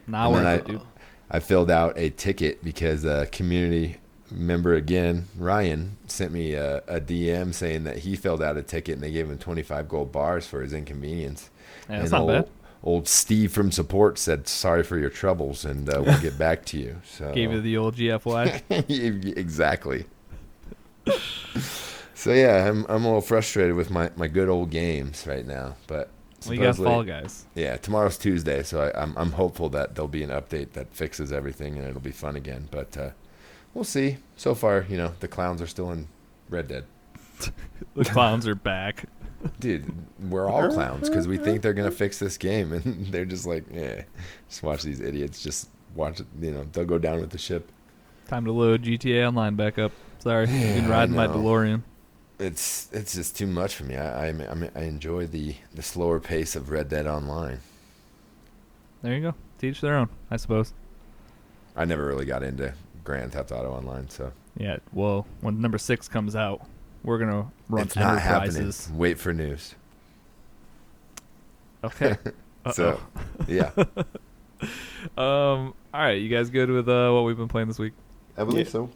Not And worth then it, I- dude. I filled out a ticket because a community member again, Ryan, sent me a, a DM saying that he filled out a ticket and they gave him 25 gold bars for his inconvenience. Yeah, that's and not old, bad. Old Steve from support said, "Sorry for your troubles, and uh, we'll get back to you." So Gave you the old GFY. exactly. so yeah, I'm I'm a little frustrated with my, my good old games right now, but we got Fall Guys. yeah, tomorrow's Tuesday, so I, I'm I'm hopeful that there'll be an update that fixes everything and it'll be fun again. But uh, we'll see. So far, you know, the clowns are still in Red Dead. The clowns are back. Dude, we're all clowns because we think they're gonna fix this game, and they're just like, yeah, just watch these idiots. Just watch it. You know, they'll go down with the ship. Time to load GTA Online back up. Sorry, been Yeah, I riding my. DeLorean. It's it's just too much for me. I I, I, mean, I enjoy the the slower pace of Red Dead Online. There you go. Teach their own, I suppose. I never really got into Grand Theft Auto Online, so Yeah. Well, when number six comes out, we're gonna run it's not happening. Wait for news. Okay. So, yeah, Um. All right. You guys good with uh, what we've been playing this week? I believe so.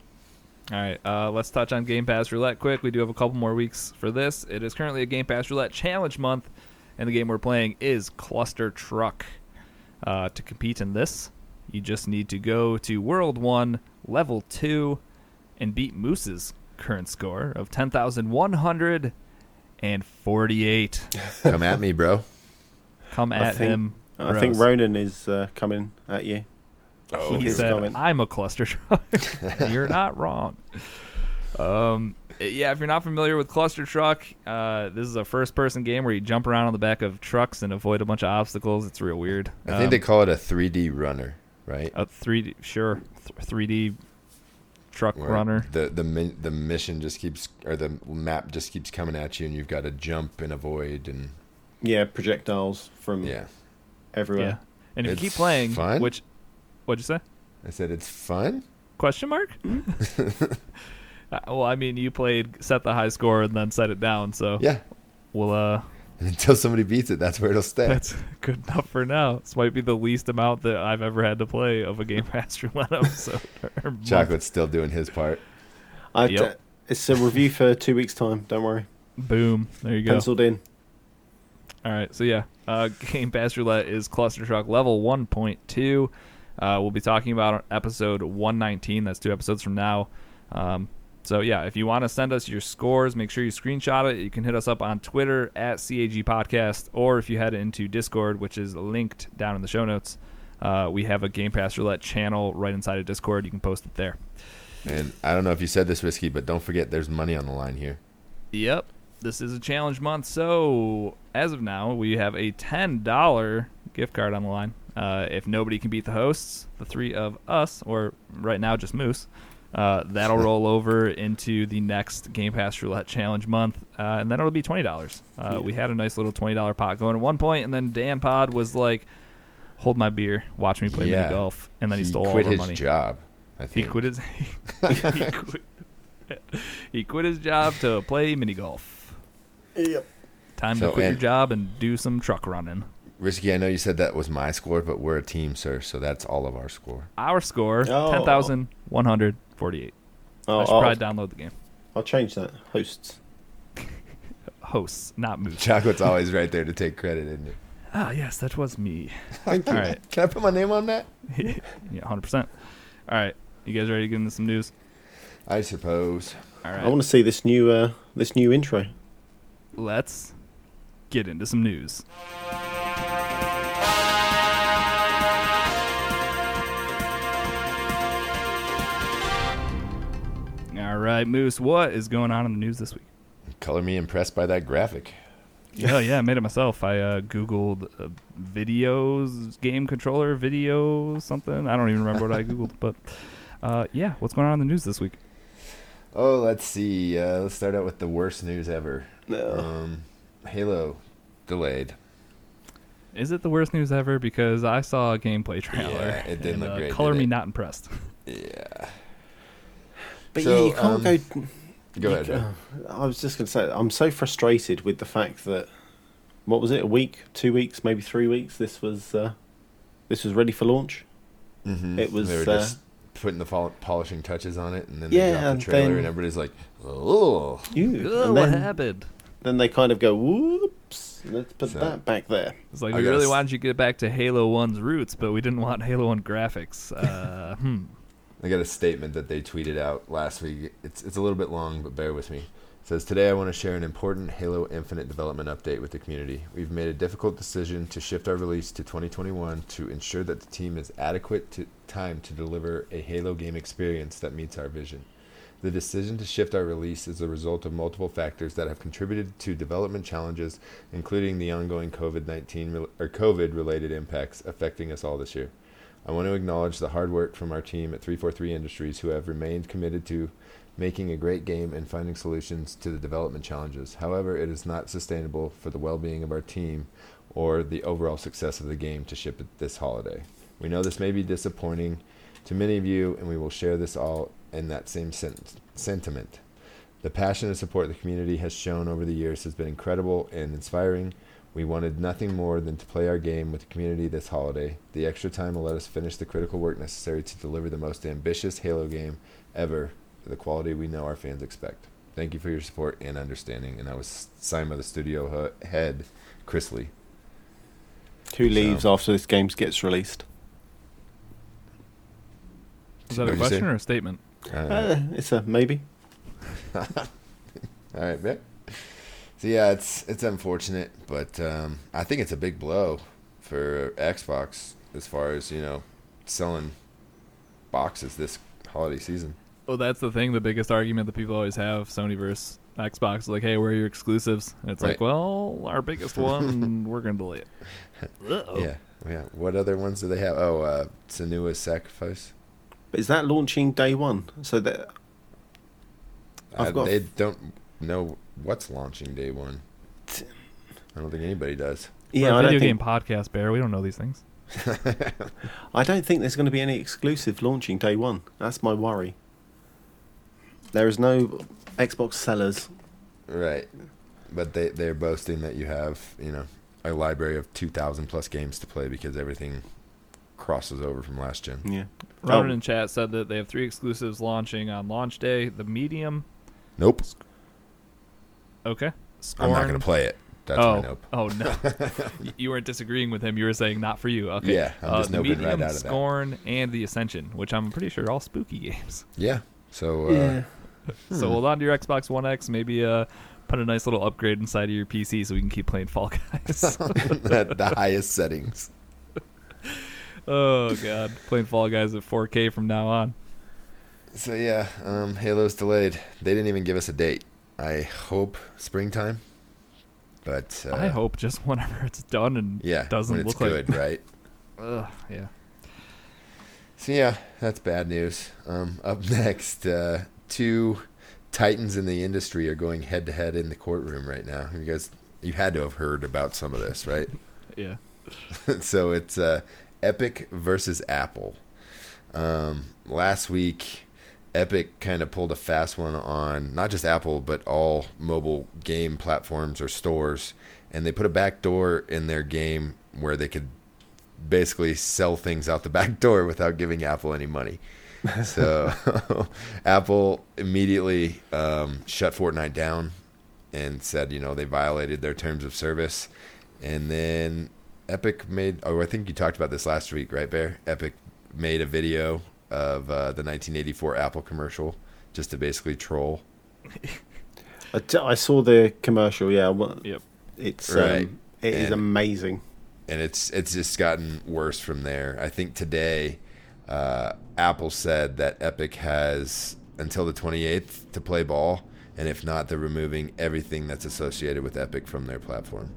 All right, uh, let's touch on Game Pass Roulette quick. We do have a couple more weeks for this. It is currently a Game Pass Roulette Challenge month, and the game we're playing is Cluster Truck. Uh, to compete in this, you just need to go to World 1, Level 2, and beat Moose's current score of 10,148. Come at me, bro. Come I at think- him. I think bros. Ronan is uh, coming at you. Oh, he he's said, coming. "I'm a cluster truck." you're not wrong. Um, yeah, if you're not familiar with cluster truck, uh, this is a first-person game where you jump around on the back of trucks and avoid a bunch of obstacles. It's real weird. I think Um, they call it a 3D runner, right? a 3D, sure, 3D truck Where runner. The the the mission just keeps or the map just keeps coming at you, and you've got to jump and avoid and Yeah, projectiles from yeah. everywhere. Yeah, and if you keep playing, fun. which, what'd you say? I said it's fun. Question mark? Uh, well, I mean, you played set the high score and then set it down, so Yeah, we'll uh and until somebody beats it, that's where it'll stay. That's good enough for now. This might be the least amount that I've ever had to play of a Game Pass roulette episode. or month. Chocolate's still doing his part. I, Yep. It's a review for two weeks' time. Don't worry. Boom. There you go. Penciled in. All right. So yeah, uh, Game Pass roulette is Cluster Truck level 1.2. Uh, we'll be talking about episode 119. That's two episodes from now. Um, so yeah, if you want to send us your scores, make sure you screenshot it. You can hit us up on Twitter at CAG Podcast, or if you head into Discord, which is linked down in the show notes, uh, we have a Game Pass roulette channel right inside of Discord. You can post it there. And I don't know if you said this, Whiskey, but don't forget there's money on the line here. Yep. This is a challenge month. So, as of now, we have a $10 gift card on the line. Uh, if nobody can beat the hosts, the three of us, or right now just Moose, uh, that'll roll over into the next Game Pass Roulette Challenge month, uh, and then it'll be $20. Uh, We had a nice little $20 pot going at one point, and then Dan Pod was like, hold my beer, watch me play Yeah. mini golf, and then he, stole quit all our his money. job. I He quit his he, quit, he quit his job to play mini golf. Yep. Time So, to quit your job and do some truck running. Risky, I know you said that was my score, but we're a team, sir, so that's all of our score. Our score Oh. ten thousand one hundred forty-eight. Oh, I should I'll, probably download the game. I'll change that. Hosts. Hosts, not moose. Chocolate's always right there to take credit, isn't it? Ah, yes, that was me. Thank you. All right, Can I put my name on that? yeah, hundred percent. All right, you guys ready to get into some news? I suppose. All right. I want to see this new uh, this new intro. let's get into some news. All right, Moose, what is going on in the news this week? Color me impressed by that graphic. Yeah, yeah, I made it myself. I uh, googled uh, videos, game controller video, something. I don't even remember what I googled, but uh, yeah, what's going on in the news this week? Oh, let's see. Uh, let's start out with the worst news ever. No. Um, Halo delayed. Is it the worst news ever? Because I saw a gameplay trailer. Yeah, it didn't and, look uh, great, Color did me it? not impressed. Yeah. But So, yeah, you can't um, go. Go ahead. ca- Joe. I was just going to say, I'm so frustrated with the fact that what was it? A week, two weeks, maybe three weeks. This was uh, this was ready for launch. Mhm. It was, They were uh, just putting the pol- polishing touches on it, and then Yeah, they dropped and the trailer, then- and everybody's like, "Oh, Ew. Ugh, and what then, happened? then they kind of go, "Whoops, let's put So- that back there." It's like I we gotta really s- wanted you to get back to Halo 1's roots, but we didn't want Halo 1 graphics. Uh, hmm. I got a statement that they tweeted out last week. It's it's a little bit long, but bear with me. It says today I want to share an important Halo Infinite development update with the community. We've made a difficult decision to shift our release to 2021 to ensure that the team has adequate to time to deliver a Halo game experience that meets our vision. The decision to shift our release is the result of multiple factors that have contributed to development challenges, including the ongoing COVID-19 rel- or COVID-related impacts affecting us all this year. I want to acknowledge the hard work from our team at 343 Industries who have remained committed to making a great game and finding solutions to the development challenges. However, it is not sustainable for the well being of our team or the overall success of the game to ship it this holiday. We know this may be disappointing to many of you, and we will share this all in that same sen- sentiment. The passion and support the community has shown over the years has been incredible and inspiring. We wanted nothing more than to play our game with the community this holiday. The extra time will let us finish the critical work necessary to deliver the most ambitious Halo game ever, the quality we know our fans expect. Thank you for your support and understanding. And that was signed by the studio head, Chris Lee. Who leaves So- after this game gets released? Is that a What'd question or a statement? Uh, Uh, it's a maybe. All right, Vic. So yeah, it's it's unfortunate, but um, I think it's a big blow for Xbox as far as you know selling boxes this holiday season. Well, that's the thing. The biggest argument that people always have: Sony versus Xbox. Like, hey, where are your exclusives? And it's like, well, our biggest one, we're gonna delay it. Uh-oh. Yeah, yeah. What other ones do they have? Oh, uh, Senua's Sacrifice. But is that launching day one? So that I've Uh, got- they don't know what's launching day one. I don't think anybody does. yeah, We're a I video don't game think podcast, Bear. We don't know these things. I don't think there's going to be any exclusive launching day one. That's my worry. There is no Xbox sellers. Right. But they they're boasting that you have, you know, a library of 2000 plus games to play because everything crosses over from last gen. Yeah. Ronan Oh. in chat said that they have three exclusives launching on launch day. The Medium. Nope. Okay. I'm not going to play it. That's oh, my nope. oh no! You weren't disagreeing with him. You were saying not for you. Okay. Yeah, I'm just uh, the noping right Medium, out of that. Scorn, and the Ascension, which I'm pretty sure are all spooky games. Yeah. So uh, yeah. So Hmm. hold on to your Xbox One X. Maybe uh, put a nice little upgrade inside of your PC so we can keep playing Fall Guys. at the highest settings. oh god, playing Fall Guys at 4K from now on. So yeah, um, Halo's delayed. They didn't even give us a date. I hope springtime. But uh, I hope just whenever it's done and Yeah, doesn't when it's look good, like. right? Ugh, yeah. So yeah, that's bad news. Um, up next, uh, two titans in the industry are going head to head in the courtroom right now. You guys, you had to have heard about some of this, right? Yeah. so it's uh, Epic versus Apple. Um, last week, Epic kind of pulled a fast one on not just Apple but all mobile game platforms or stores, and they put a back door in their game where they could basically sell things out the back door without giving Apple any money. so Apple immediately um, shut Fortnite down and said, you know, they violated their terms of service. And then Epic made, oh, I think you talked about this last week, right, Bear? Epic made a video of uh, the 1984 Apple commercial just to basically troll. I, t- I saw the commercial. Yeah. well, Yep. It's Right. um, it is And- amazing. and it's it's just gotten worse from there. I think today, uh, Apple said that Epic has until the 28th to play ball, and if not, they're removing everything that's associated with Epic from their platform,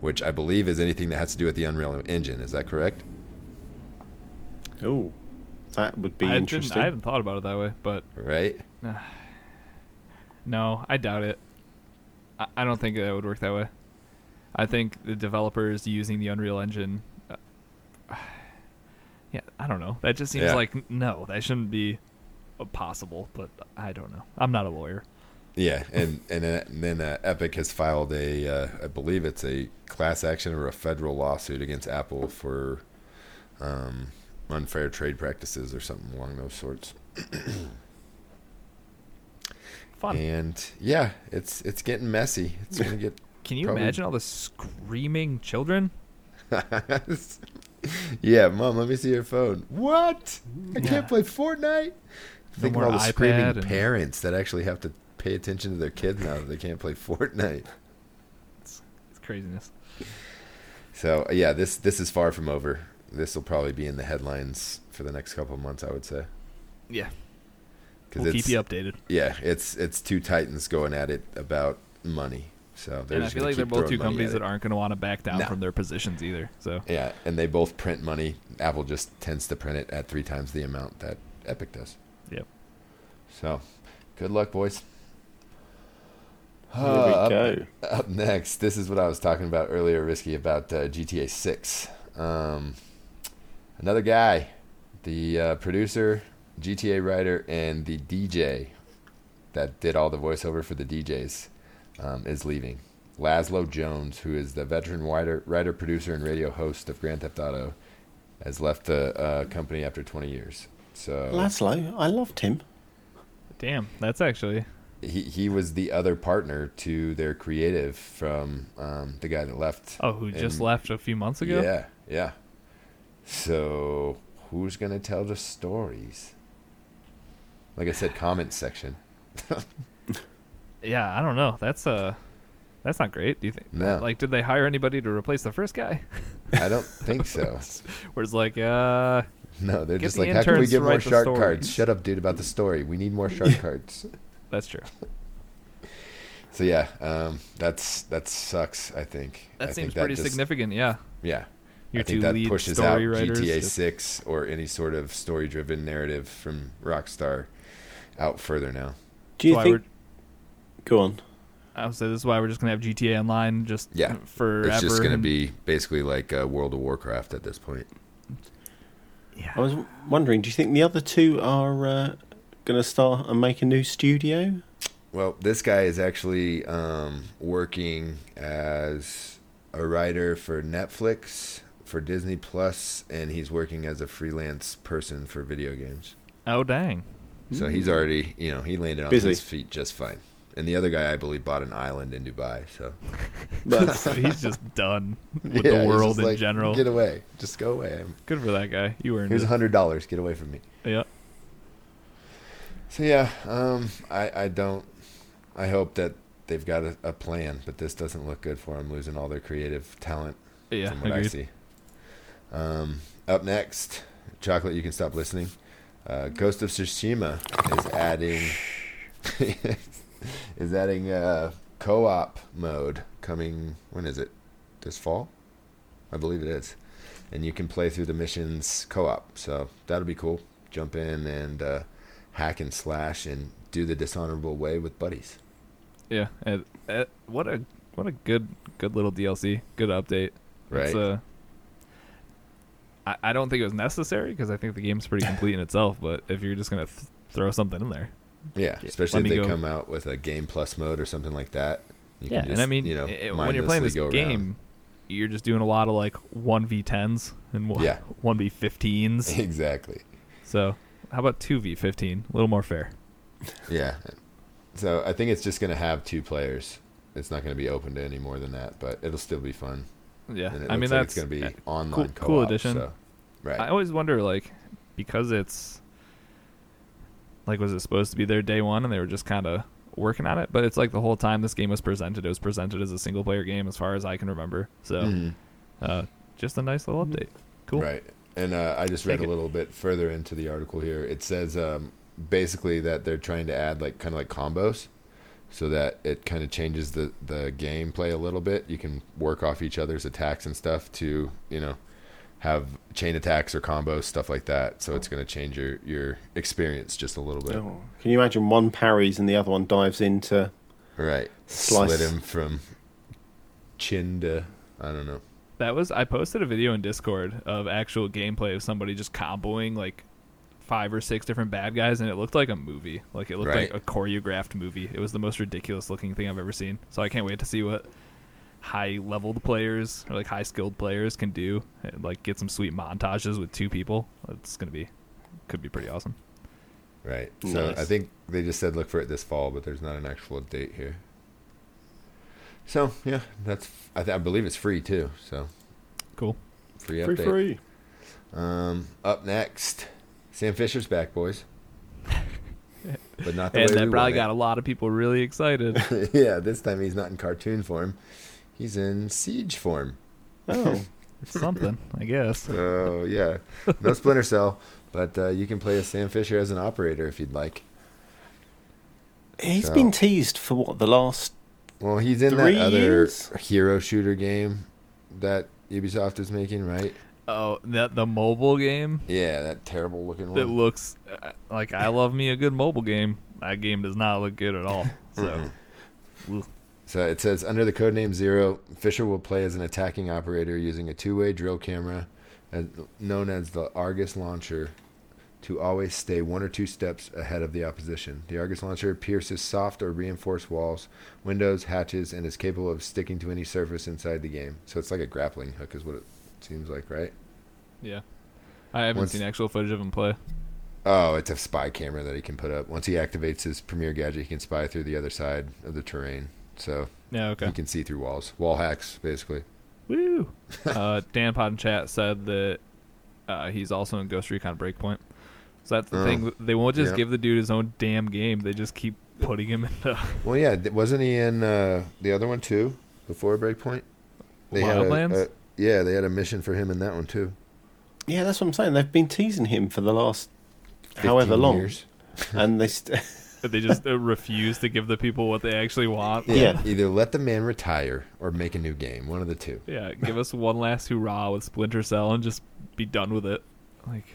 which I believe is anything that has to do with the Unreal Engine. Is that correct? Oh, that would be I, interesting. I hadn't thought about it that way, but Right? no, I doubt it. I, I don't think that would work that way. I think the developers using the Unreal Engine. Uh, yeah, I don't know. That just seems Yeah. like no, that shouldn't be uh, possible. But I don't know. I'm not a lawyer. Yeah, and and, uh, and then uh, Epic has filed a, uh, I believe it's a class action or a federal lawsuit against Apple for um, unfair trade practices or something along those sorts. Fun. And yeah, it's it's getting messy. It's gonna get. Can you probably- imagine all the screaming children? yeah, mom, let me see your phone. What? I Yeah. can't play Fortnite. Think of all the iPad screaming and- parents that actually have to pay attention to their kids now that they can't play Fortnite. It's craziness. So yeah, this this is far from over. This will probably be in the headlines for the next couple of months, I would say. Yeah, 'Cause we'll it's, keep you updated. Yeah, it's it's two titans going at it about money. So they're And I feel like they're both two companies that aren't going to want to back down No. from their positions either. So Yeah, and they both print money. Apple just tends to print it at three times the amount that Epic does. Yep. So, good luck, boys. Here we Uh, up- go. Up next, this is what I was talking about earlier, Risky, about uh, GTA 6. Um, another guy, the uh, producer, GTA writer, and the DJ that did all the voiceover for the DJs um, is leaving. Lazlow Jones, who is the veteran writer, writer, producer, and radio host of Grand Theft Auto, has left the uh, company after 20 years. So Laszlo, I loved him. damn, that's actually he he was the other partner to their creative from um, the guy that left. oh, who just left a few months ago. Yeah, yeah. So who's gonna tell the stories? Like I said, comment section. Yeah, I don't know. That's uh That's not great. Do you think? No. Like, did they hire anybody to replace the first guy? I don't think so. Where it's like, uh, No, they're just the like, how can we get more shark story." cards? Shut up, dude, about the story. We need more shark cards. that's true. So yeah, um, that's that sucks. I think I That think seems pretty just- significant. Yeah. Yeah, Your I think two that lead pushes out writers. GTA Six or any sort of story-driven narrative from Rockstar out further now. Do you That's why think? Go on. I would say this is why we're just gonna have GTA Online just Yeah. forever. It's just going to be basically like uh, World of Warcraft at this point. Yeah. I was wondering. Do you think the other two are uh, going to start and make a new studio? Well, this guy is actually um, working as a writer for Netflix, for Disney Plus, and he's working as a freelance person for video games. Oh dang. So he's already, you know, he landed on Busy. his feet just fine. And the other guy, I believe, bought an island in Dubai. So But So he's just done with Yeah, the he's world just in like, general. Get away, just go away. I'm- Good for that guy. You earned Here's a hundred dollars. Get away from me. Yeah. So yeah, um, I I don't. I hope that they've got a, a plan, but this doesn't look good for them losing all their creative talent. Yeah. from what I see. Um, up next, chocolate. You can stop listening. Uh, Ghost of Tsushima is adding is adding uh, co-op mode coming. When is it? This fall, I believe it is. And you can play through the missions co-op, so that'll be cool. Jump in and uh, hack and slash and do the dishonorable way with buddies. Yeah. And, uh, what a what a good good little DLC. Good update. Right. It's, uh, I, I don't think it was necessary because I think the game's pretty complete in itself. But if you're just gonna th- throw something in there, Yeah, Yeah, especially if they go- come out with a game plus mode or something like that. You yeah. can and I mean, you know, i- when you're playing mindlessly this game, around. you're just doing a lot of like one v tens and one Yeah. one v fifteens. exactly. so how about two v fifteen? A little more fair. Yeah. So I think it's just going to have two players. It's not going to be open to any more than that, but it'll still be fun. Yeah. And it I mean like that's going to be uh, online cool- co-op. cool addition. So, right. I always wonder, like, because it's like, was it supposed to be their day one, and they were just kind of working on it? But it's like the whole time this game was presented, it was presented as a single player game, as far as I can remember. So, Mhm. uh, just a nice little update. Cool. Right. And uh, I just read Take a it. little bit further into the article here. It says um, basically that they're trying to add like kind of like combos, so that it kind of changes the the gameplay a little bit. You can work off each other's attacks and stuff to you know have chain attacks or combos stuff like that. So it's going to change your your experience just a little bit. Oh, can you imagine one parries and the other one dives into? Right. Slice. Slit him from chin to I don't know. That was I posted a video in Discord of actual gameplay of somebody just comboing like five or six different bad guys, and it looked like a movie. Like it looked Right. like a choreographed movie. It was the most ridiculous looking thing I've ever seen. So I can't wait to see what high leveled players or like high skilled players can do. And, like get some sweet montages with two people. It's gonna be could be pretty awesome. Right. So Nice. I think they just said look for it this fall, but there's not an actual date here. So yeah, that's I, th- I believe it's free too. So Cool. free Free, update. free. Um, up next, Sam Fisher's back, boys. But not the And way that we probably want got a lot of people really excited. yeah, this time he's not in cartoon form. He's in siege form. Oh, it's something, I guess. So yeah, no Splinter Cell, but uh, you can play as Sam Fisher as an operator if you'd like. he's So- been teased for what the last. Well, he's in Three that other years? hero shooter game that Ubisoft is making, right? Oh, that the mobile game Yeah, that terrible looking one. looks uh, like I love me a good mobile game. That game does not look good at all. So So it says under the codename Zero, Fisher will play as an attacking operator using a two-way drill camera, as, known as the Argus launcher, to always stay one or two steps ahead of the opposition. The Argus launcher pierces soft or reinforced walls, windows, hatches, and is capable of sticking to any surface inside the game. So it's like a grappling hook, is what it seems like, right? yeah, I haven't Once- seen actual footage of him play. Oh, it's a spy camera that he can put up. Once he activates his premier gadget, he can spy through the other side of the terrain. So Yeah, okay. he can see through walls. Wall hacks, basically. Woo. uh, Dan Pod in chat said that uh, he's also in Ghost Recon Breakpoint. So that's the Oh, thing. They won't just yeah. give the dude his own damn game. They just keep putting him into Well, yeah, wasn't he in uh, the other one too before Breakpoint? had a, Wildlands? A- yeah, they had a mission for him in that one too. Yeah, that's what I'm saying. They've been teasing him for the last however long, years. and they st- they just uh, refuse to give the people what they actually want. Yeah. Either let the man retire or make a new game. One of the two. Yeah, give us one last hurrah with Splinter Cell and just be done with it. Like,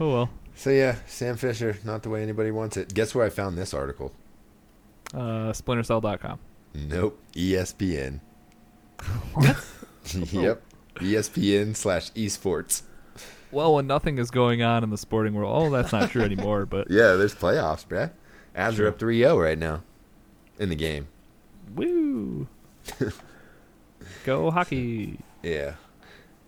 oh well. So yeah, Sam Fisher, not the way anybody wants it. Guess where I found this article? Uh, SplinterCell.com. Nope. ESPN. yep. E ESPN slash esports. Well, when nothing is going on in the sporting world, oh, that's not true anymore. But Yeah, there's playoffs, bruh. Avs Sure. are up 3 0 right now in the game. woo, go hockey. Yeah.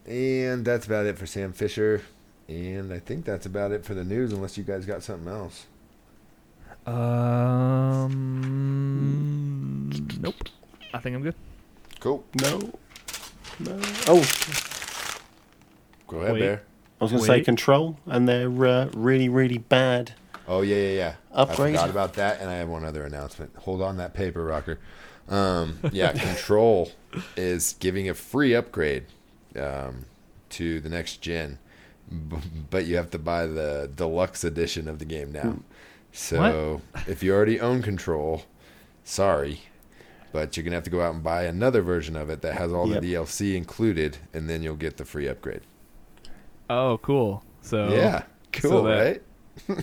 And that's about it for Sam Fisher. And I think that's about it for the news, unless you guys got something else. Um, nope. I think I'm good. Cool. no, no. Oh, Go ahead, Wait. Bear. I was going to say Wait. Control, and they're uh, really, really bad. Oh yeah, yeah, yeah. Upgrade. I forgot about that, and I have one other announcement. Hold on that paper, Rocker. Um, yeah, Control is giving a free upgrade um, to the next gen, b- but you have to buy the deluxe edition of the game now. So if you already own Control, sorry, but you're gonna have to go out and buy another version of it that has all Yep. the DLC included, and then you'll get the free upgrade. Oh, cool. So yeah, cool, that- right?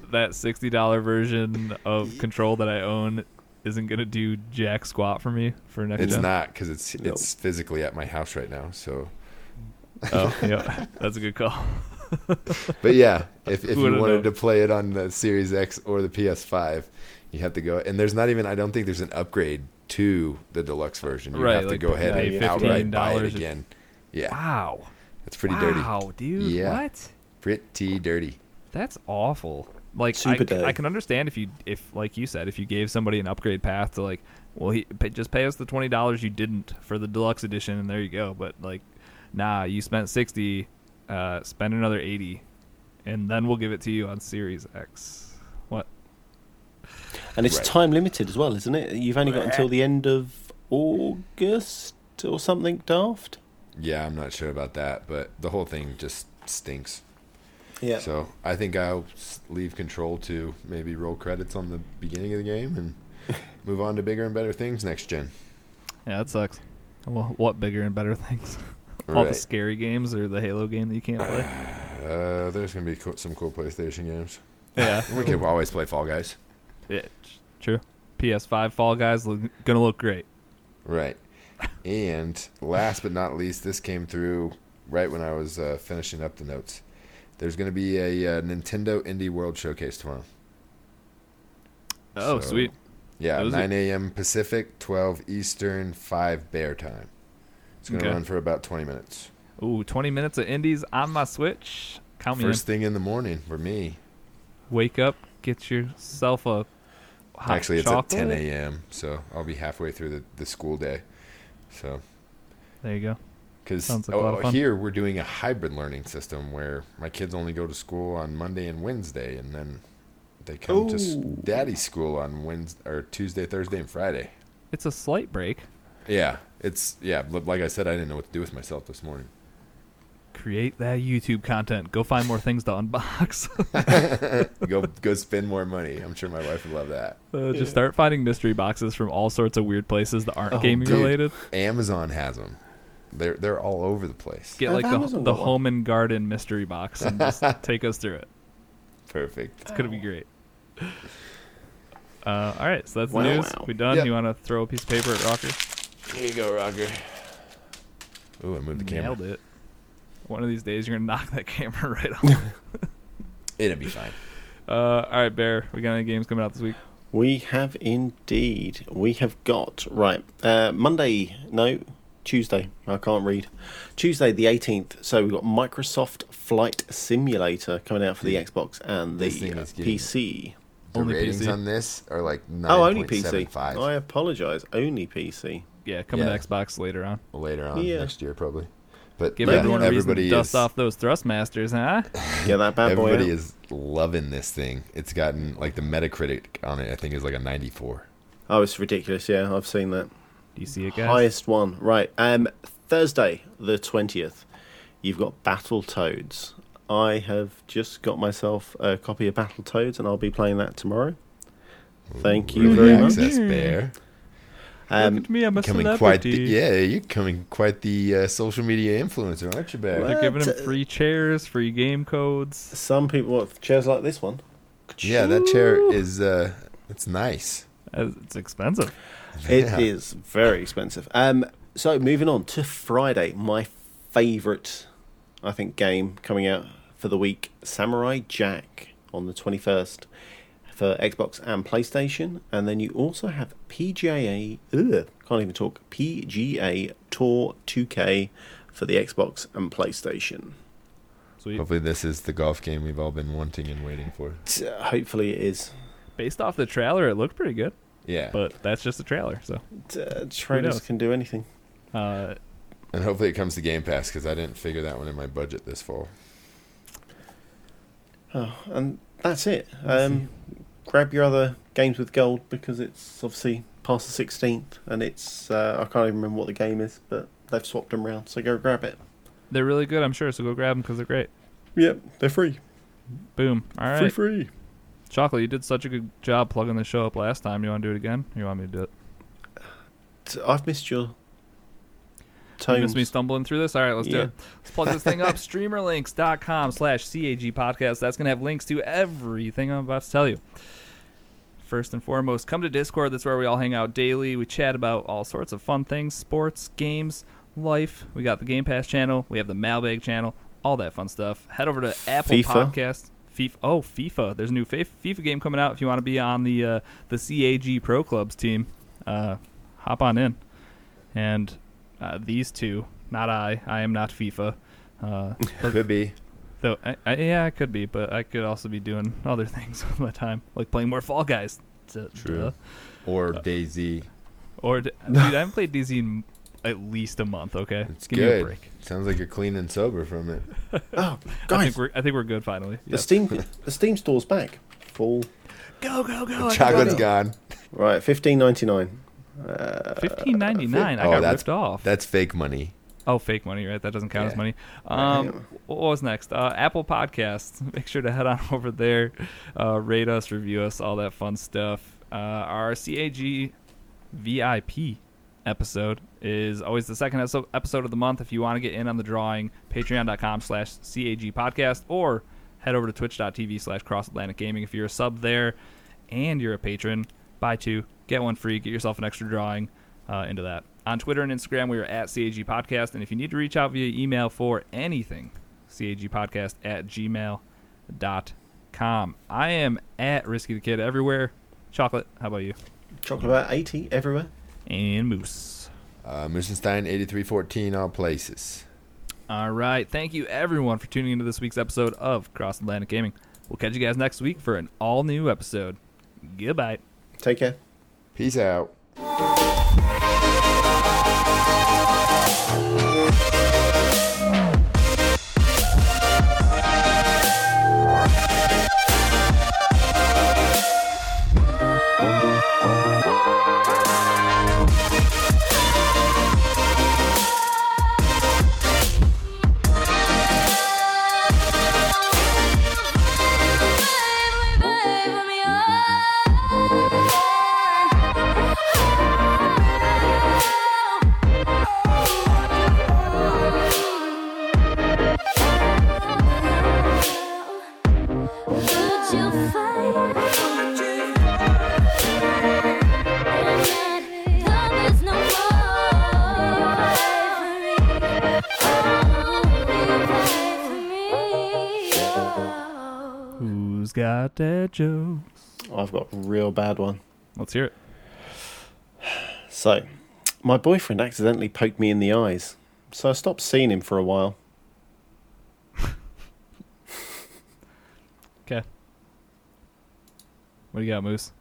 that sixty dollar version of Control that I own isn't gonna do jack squat for me for next. It's gen? not because it's No. it's physically at my house right now. So, Oh, yeah, that's a good call. but yeah, if if you wanted known? to play it on the Series X or the PS5, you have to go. And there's not even. I don't think there's an upgrade to the deluxe version. You Right, have to like go ahead pay and outright buy it $15 again. Yeah, Wow. it's pretty dirty. Wow, dude. Yeah. What? Pretty dirty. That's awful. Like Super I, c- dirty. I can understand if you if like you said if you gave somebody an upgrade path to like well he pay, just pay us the twenty dollars you didn't for the deluxe edition and there you go. But like nah, you spent sixty, uh, spend another eighty, and then we'll give it to you on Series X. What? And it's Right. time limited as well, isn't it? You've only got until the end of August or something daft. Yeah, I'm not sure about that, but the whole thing just stinks. Yeah. So I think I'll leave control to maybe roll credits on the beginning of the game and move on to bigger and better things next gen. Yeah, that sucks. Well, what bigger and better things? All the scary games or the Halo game that you can't play. Uh, there's gonna be co- some cool PlayStation games. yeah, We can always play Fall Guys. Yeah, true. PS5 Fall Guys look, gonna look great. Right. And last but not least, this came through right when I was uh, finishing up the notes. There's going to be a uh, Nintendo Indie World Showcase tomorrow. Oh, So, sweet. Yeah, it? 9 a.m. Pacific, 12 Eastern, 5 Bear time. It's going to Okay. run for about 20 minutes. Ooh, 20 minutes of indies on my Switch. Count me First thing in the morning for me. Wake up, get yourself a hot Actually, it's chocolate. at 10 a.m., so I'll be halfway through the, the school day. So, There you go. because like a oh, lot of fun. here we're doing a hybrid learning system where my kids only go to school on Monday and Wednesday, and then they come to s- daddy's school on Wednesday or Tuesday, Thursday, and Friday. It's a slight break. Yeah, it's yeah. li- Like I said, I didn't know what to do with myself this morning. Create that YouTube content. Go find more things to unbox. go go spend more money. I'm sure my wife would love that. Uh, just start finding mystery boxes from all sorts of weird places that aren't Oh, gaming dude. related. Amazon has them. They're they're all over the place. Get like the, the home and garden mystery box and just take us through it. Perfect. It's gonna be great. Uh, all right, so that's the news. wow. We done? Yep. You want to throw a piece of paper at Rocker? Here you go, Rocker. Ooh, I moved the camera. Nailed it. One of these days, you're gonna knock that camera right off. It'll be fine. uh, all right, Bear. We got any games coming out this week? We have indeed. We have got right uh, Monday. No, Tuesday. I can't read. Tuesday the eighteenth. So we've got Microsoft Flight Simulator coming out for the Xbox and the this thing is getting- PC. The Only ratings PC? on this are like Oh, only PC. I apologise. Only PC. Yeah, coming Yeah. to Xbox later on. later on Yeah. next year probably. But Give yeah, everyone a reason to everybody dust is off those Thrustmasters, huh? yeah, that bad boy. everybody out. is loving this thing. It's gotten like the Metacritic on it. I think is like a 94. Oh, it's ridiculous. Yeah, I've seen that. Do you see it, guys? Highest one. Right. Um, Thursday, the 20th, you've got Battle Toads. I have just got myself a copy of Battle Toads, and I'll be playing that tomorrow. Thank you Early very much. access bear. Um, Look at me, I'm a Coming celebrity. quite the, yeah, you're coming quite the uh, social media influencer, aren't you, bear? They're giving What? him free chairs, free game codes. some people want chairs like this one. Yeah, that chair is uh, it's nice. Uh, It's expensive. It Yeah. is very expensive. Um, so moving on to Friday, my favourite, I think, game coming out for the week, Samurai Jack on the twenty first for Xbox and PlayStation, and then you also have PGA. Ugh, can't even talk. PGA Tour 2K for the Xbox and PlayStation. Sweet. Hopefully, this is the golf game we've all been wanting and waiting for. T- Hopefully, it is. Based off the trailer, it looked pretty good, Yeah, but that's just a trailer. So, uh, trailers can do anything. uh, and hopefully it comes to Game Pass because I didn't figure that one in my budget this fall. Oh, and that's it. Um, grab your other games with gold because it's obviously past the 16th and it's uh, I can't even remember what the game is, but they've swapped them around, so go grab it. they're really good, I'm sure. So go grab them because they're great. Yep, they're free. Boom. All Free, free. Chocolate, you did such a good job plugging the show up last time. You want to do it again? Or you want me to do it? I've missed your You tones. missed me stumbling through this. All right, let's do it. Let's plug this thing up. Streamerlinks.com slash CAG podcast. That's going to have links to everything I'm about to tell you. First and foremost, come to Discord. That's where we all hang out daily. We chat about all sorts of fun things sports, games, life. We got the Game Pass channel. We have the Mailbag channel. All that fun stuff. Head over to Apple FIFA. Podcast. FIFA. Oh, FIFA. There's a new FIFA FIFA game coming out. If you want to be on the uh, the CAG Pro Clubs team, uh, hop on in. And uh, these two, not I. I am not FIFA. Uh, Could be. though, I, I, yeah, I could be, but I could also be doing other things with my time, like playing more Fall Guys. Duh, True. duh. Or Daisy. Or, dude, I haven't played DZ in at least a month. Okay, It's give me a good. break. Sounds like you're clean and sober from it. Oh, I guys, think we're I think we're good finally. the Steam the Steam store's back. Full. Go go go! The Chocolate's gone. Right, fifteen ninety nine. Uh, Fifteen ninety nine. I Oh, got that's- ripped off. That's fake money. Oh, fake money, right? That doesn't count as money. Right. Um, what was next? Uh, Apple Podcasts. Make sure to head on over there, uh, rate us, review us, all that fun stuff. Uh, our CAG VIP episode is always the second episode of the month. If you want to get in on the drawing, patreon.com slash CAG podcast or head over to twitch.tv slash cross Atlantic Gaming. If you're a sub there and you're a patron, buy two, get one free, get yourself an extra drawing uh, into that. On Twitter and Instagram, we are at CAG Podcast. And if you need to reach out via email for anything, CAG Podcast at gmail.com. I am at Risky the Kid everywhere. Chocolate, how about you? chocolate about eighty everywhere. And Moose. Uh, Moosenstein 8314 all places. All right. Thank you, everyone, for tuning into this week's episode of Cross Atlantic Gaming. We'll catch you guys next week for an all new episode. Goodbye. Take care. Peace out. Got that jokes? Oh, I've got a real bad one. Let's hear it. So, my boyfriend accidentally poked me in the eyes, so I stopped seeing him for a while. Okay. What do you got, Moose?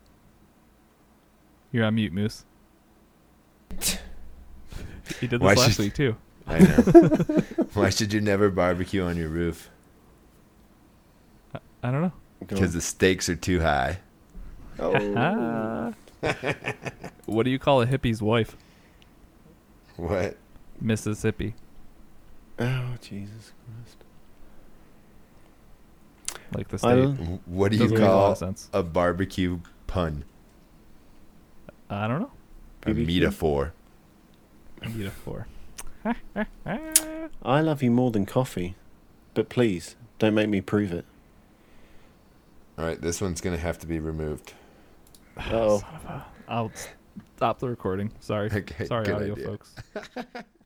You're on mute, Moose. He did this Why last she- week too. I know. Why should you never barbecue on your roof? I don't know. Because the stakes are too high. Oh. What do you call a hippie's wife? What? Mississippi. oh, Jesus Christ. Like the I state. What do you Doesn't make a call sense. a barbecue pun? I don't know. A metaphor. A four. I love you more than coffee, but please don't make me prove it. All right, this one's gonna have to be removed. Oh, I'll stop the recording. Sorry. Okay, Sorry, audio idea. folks.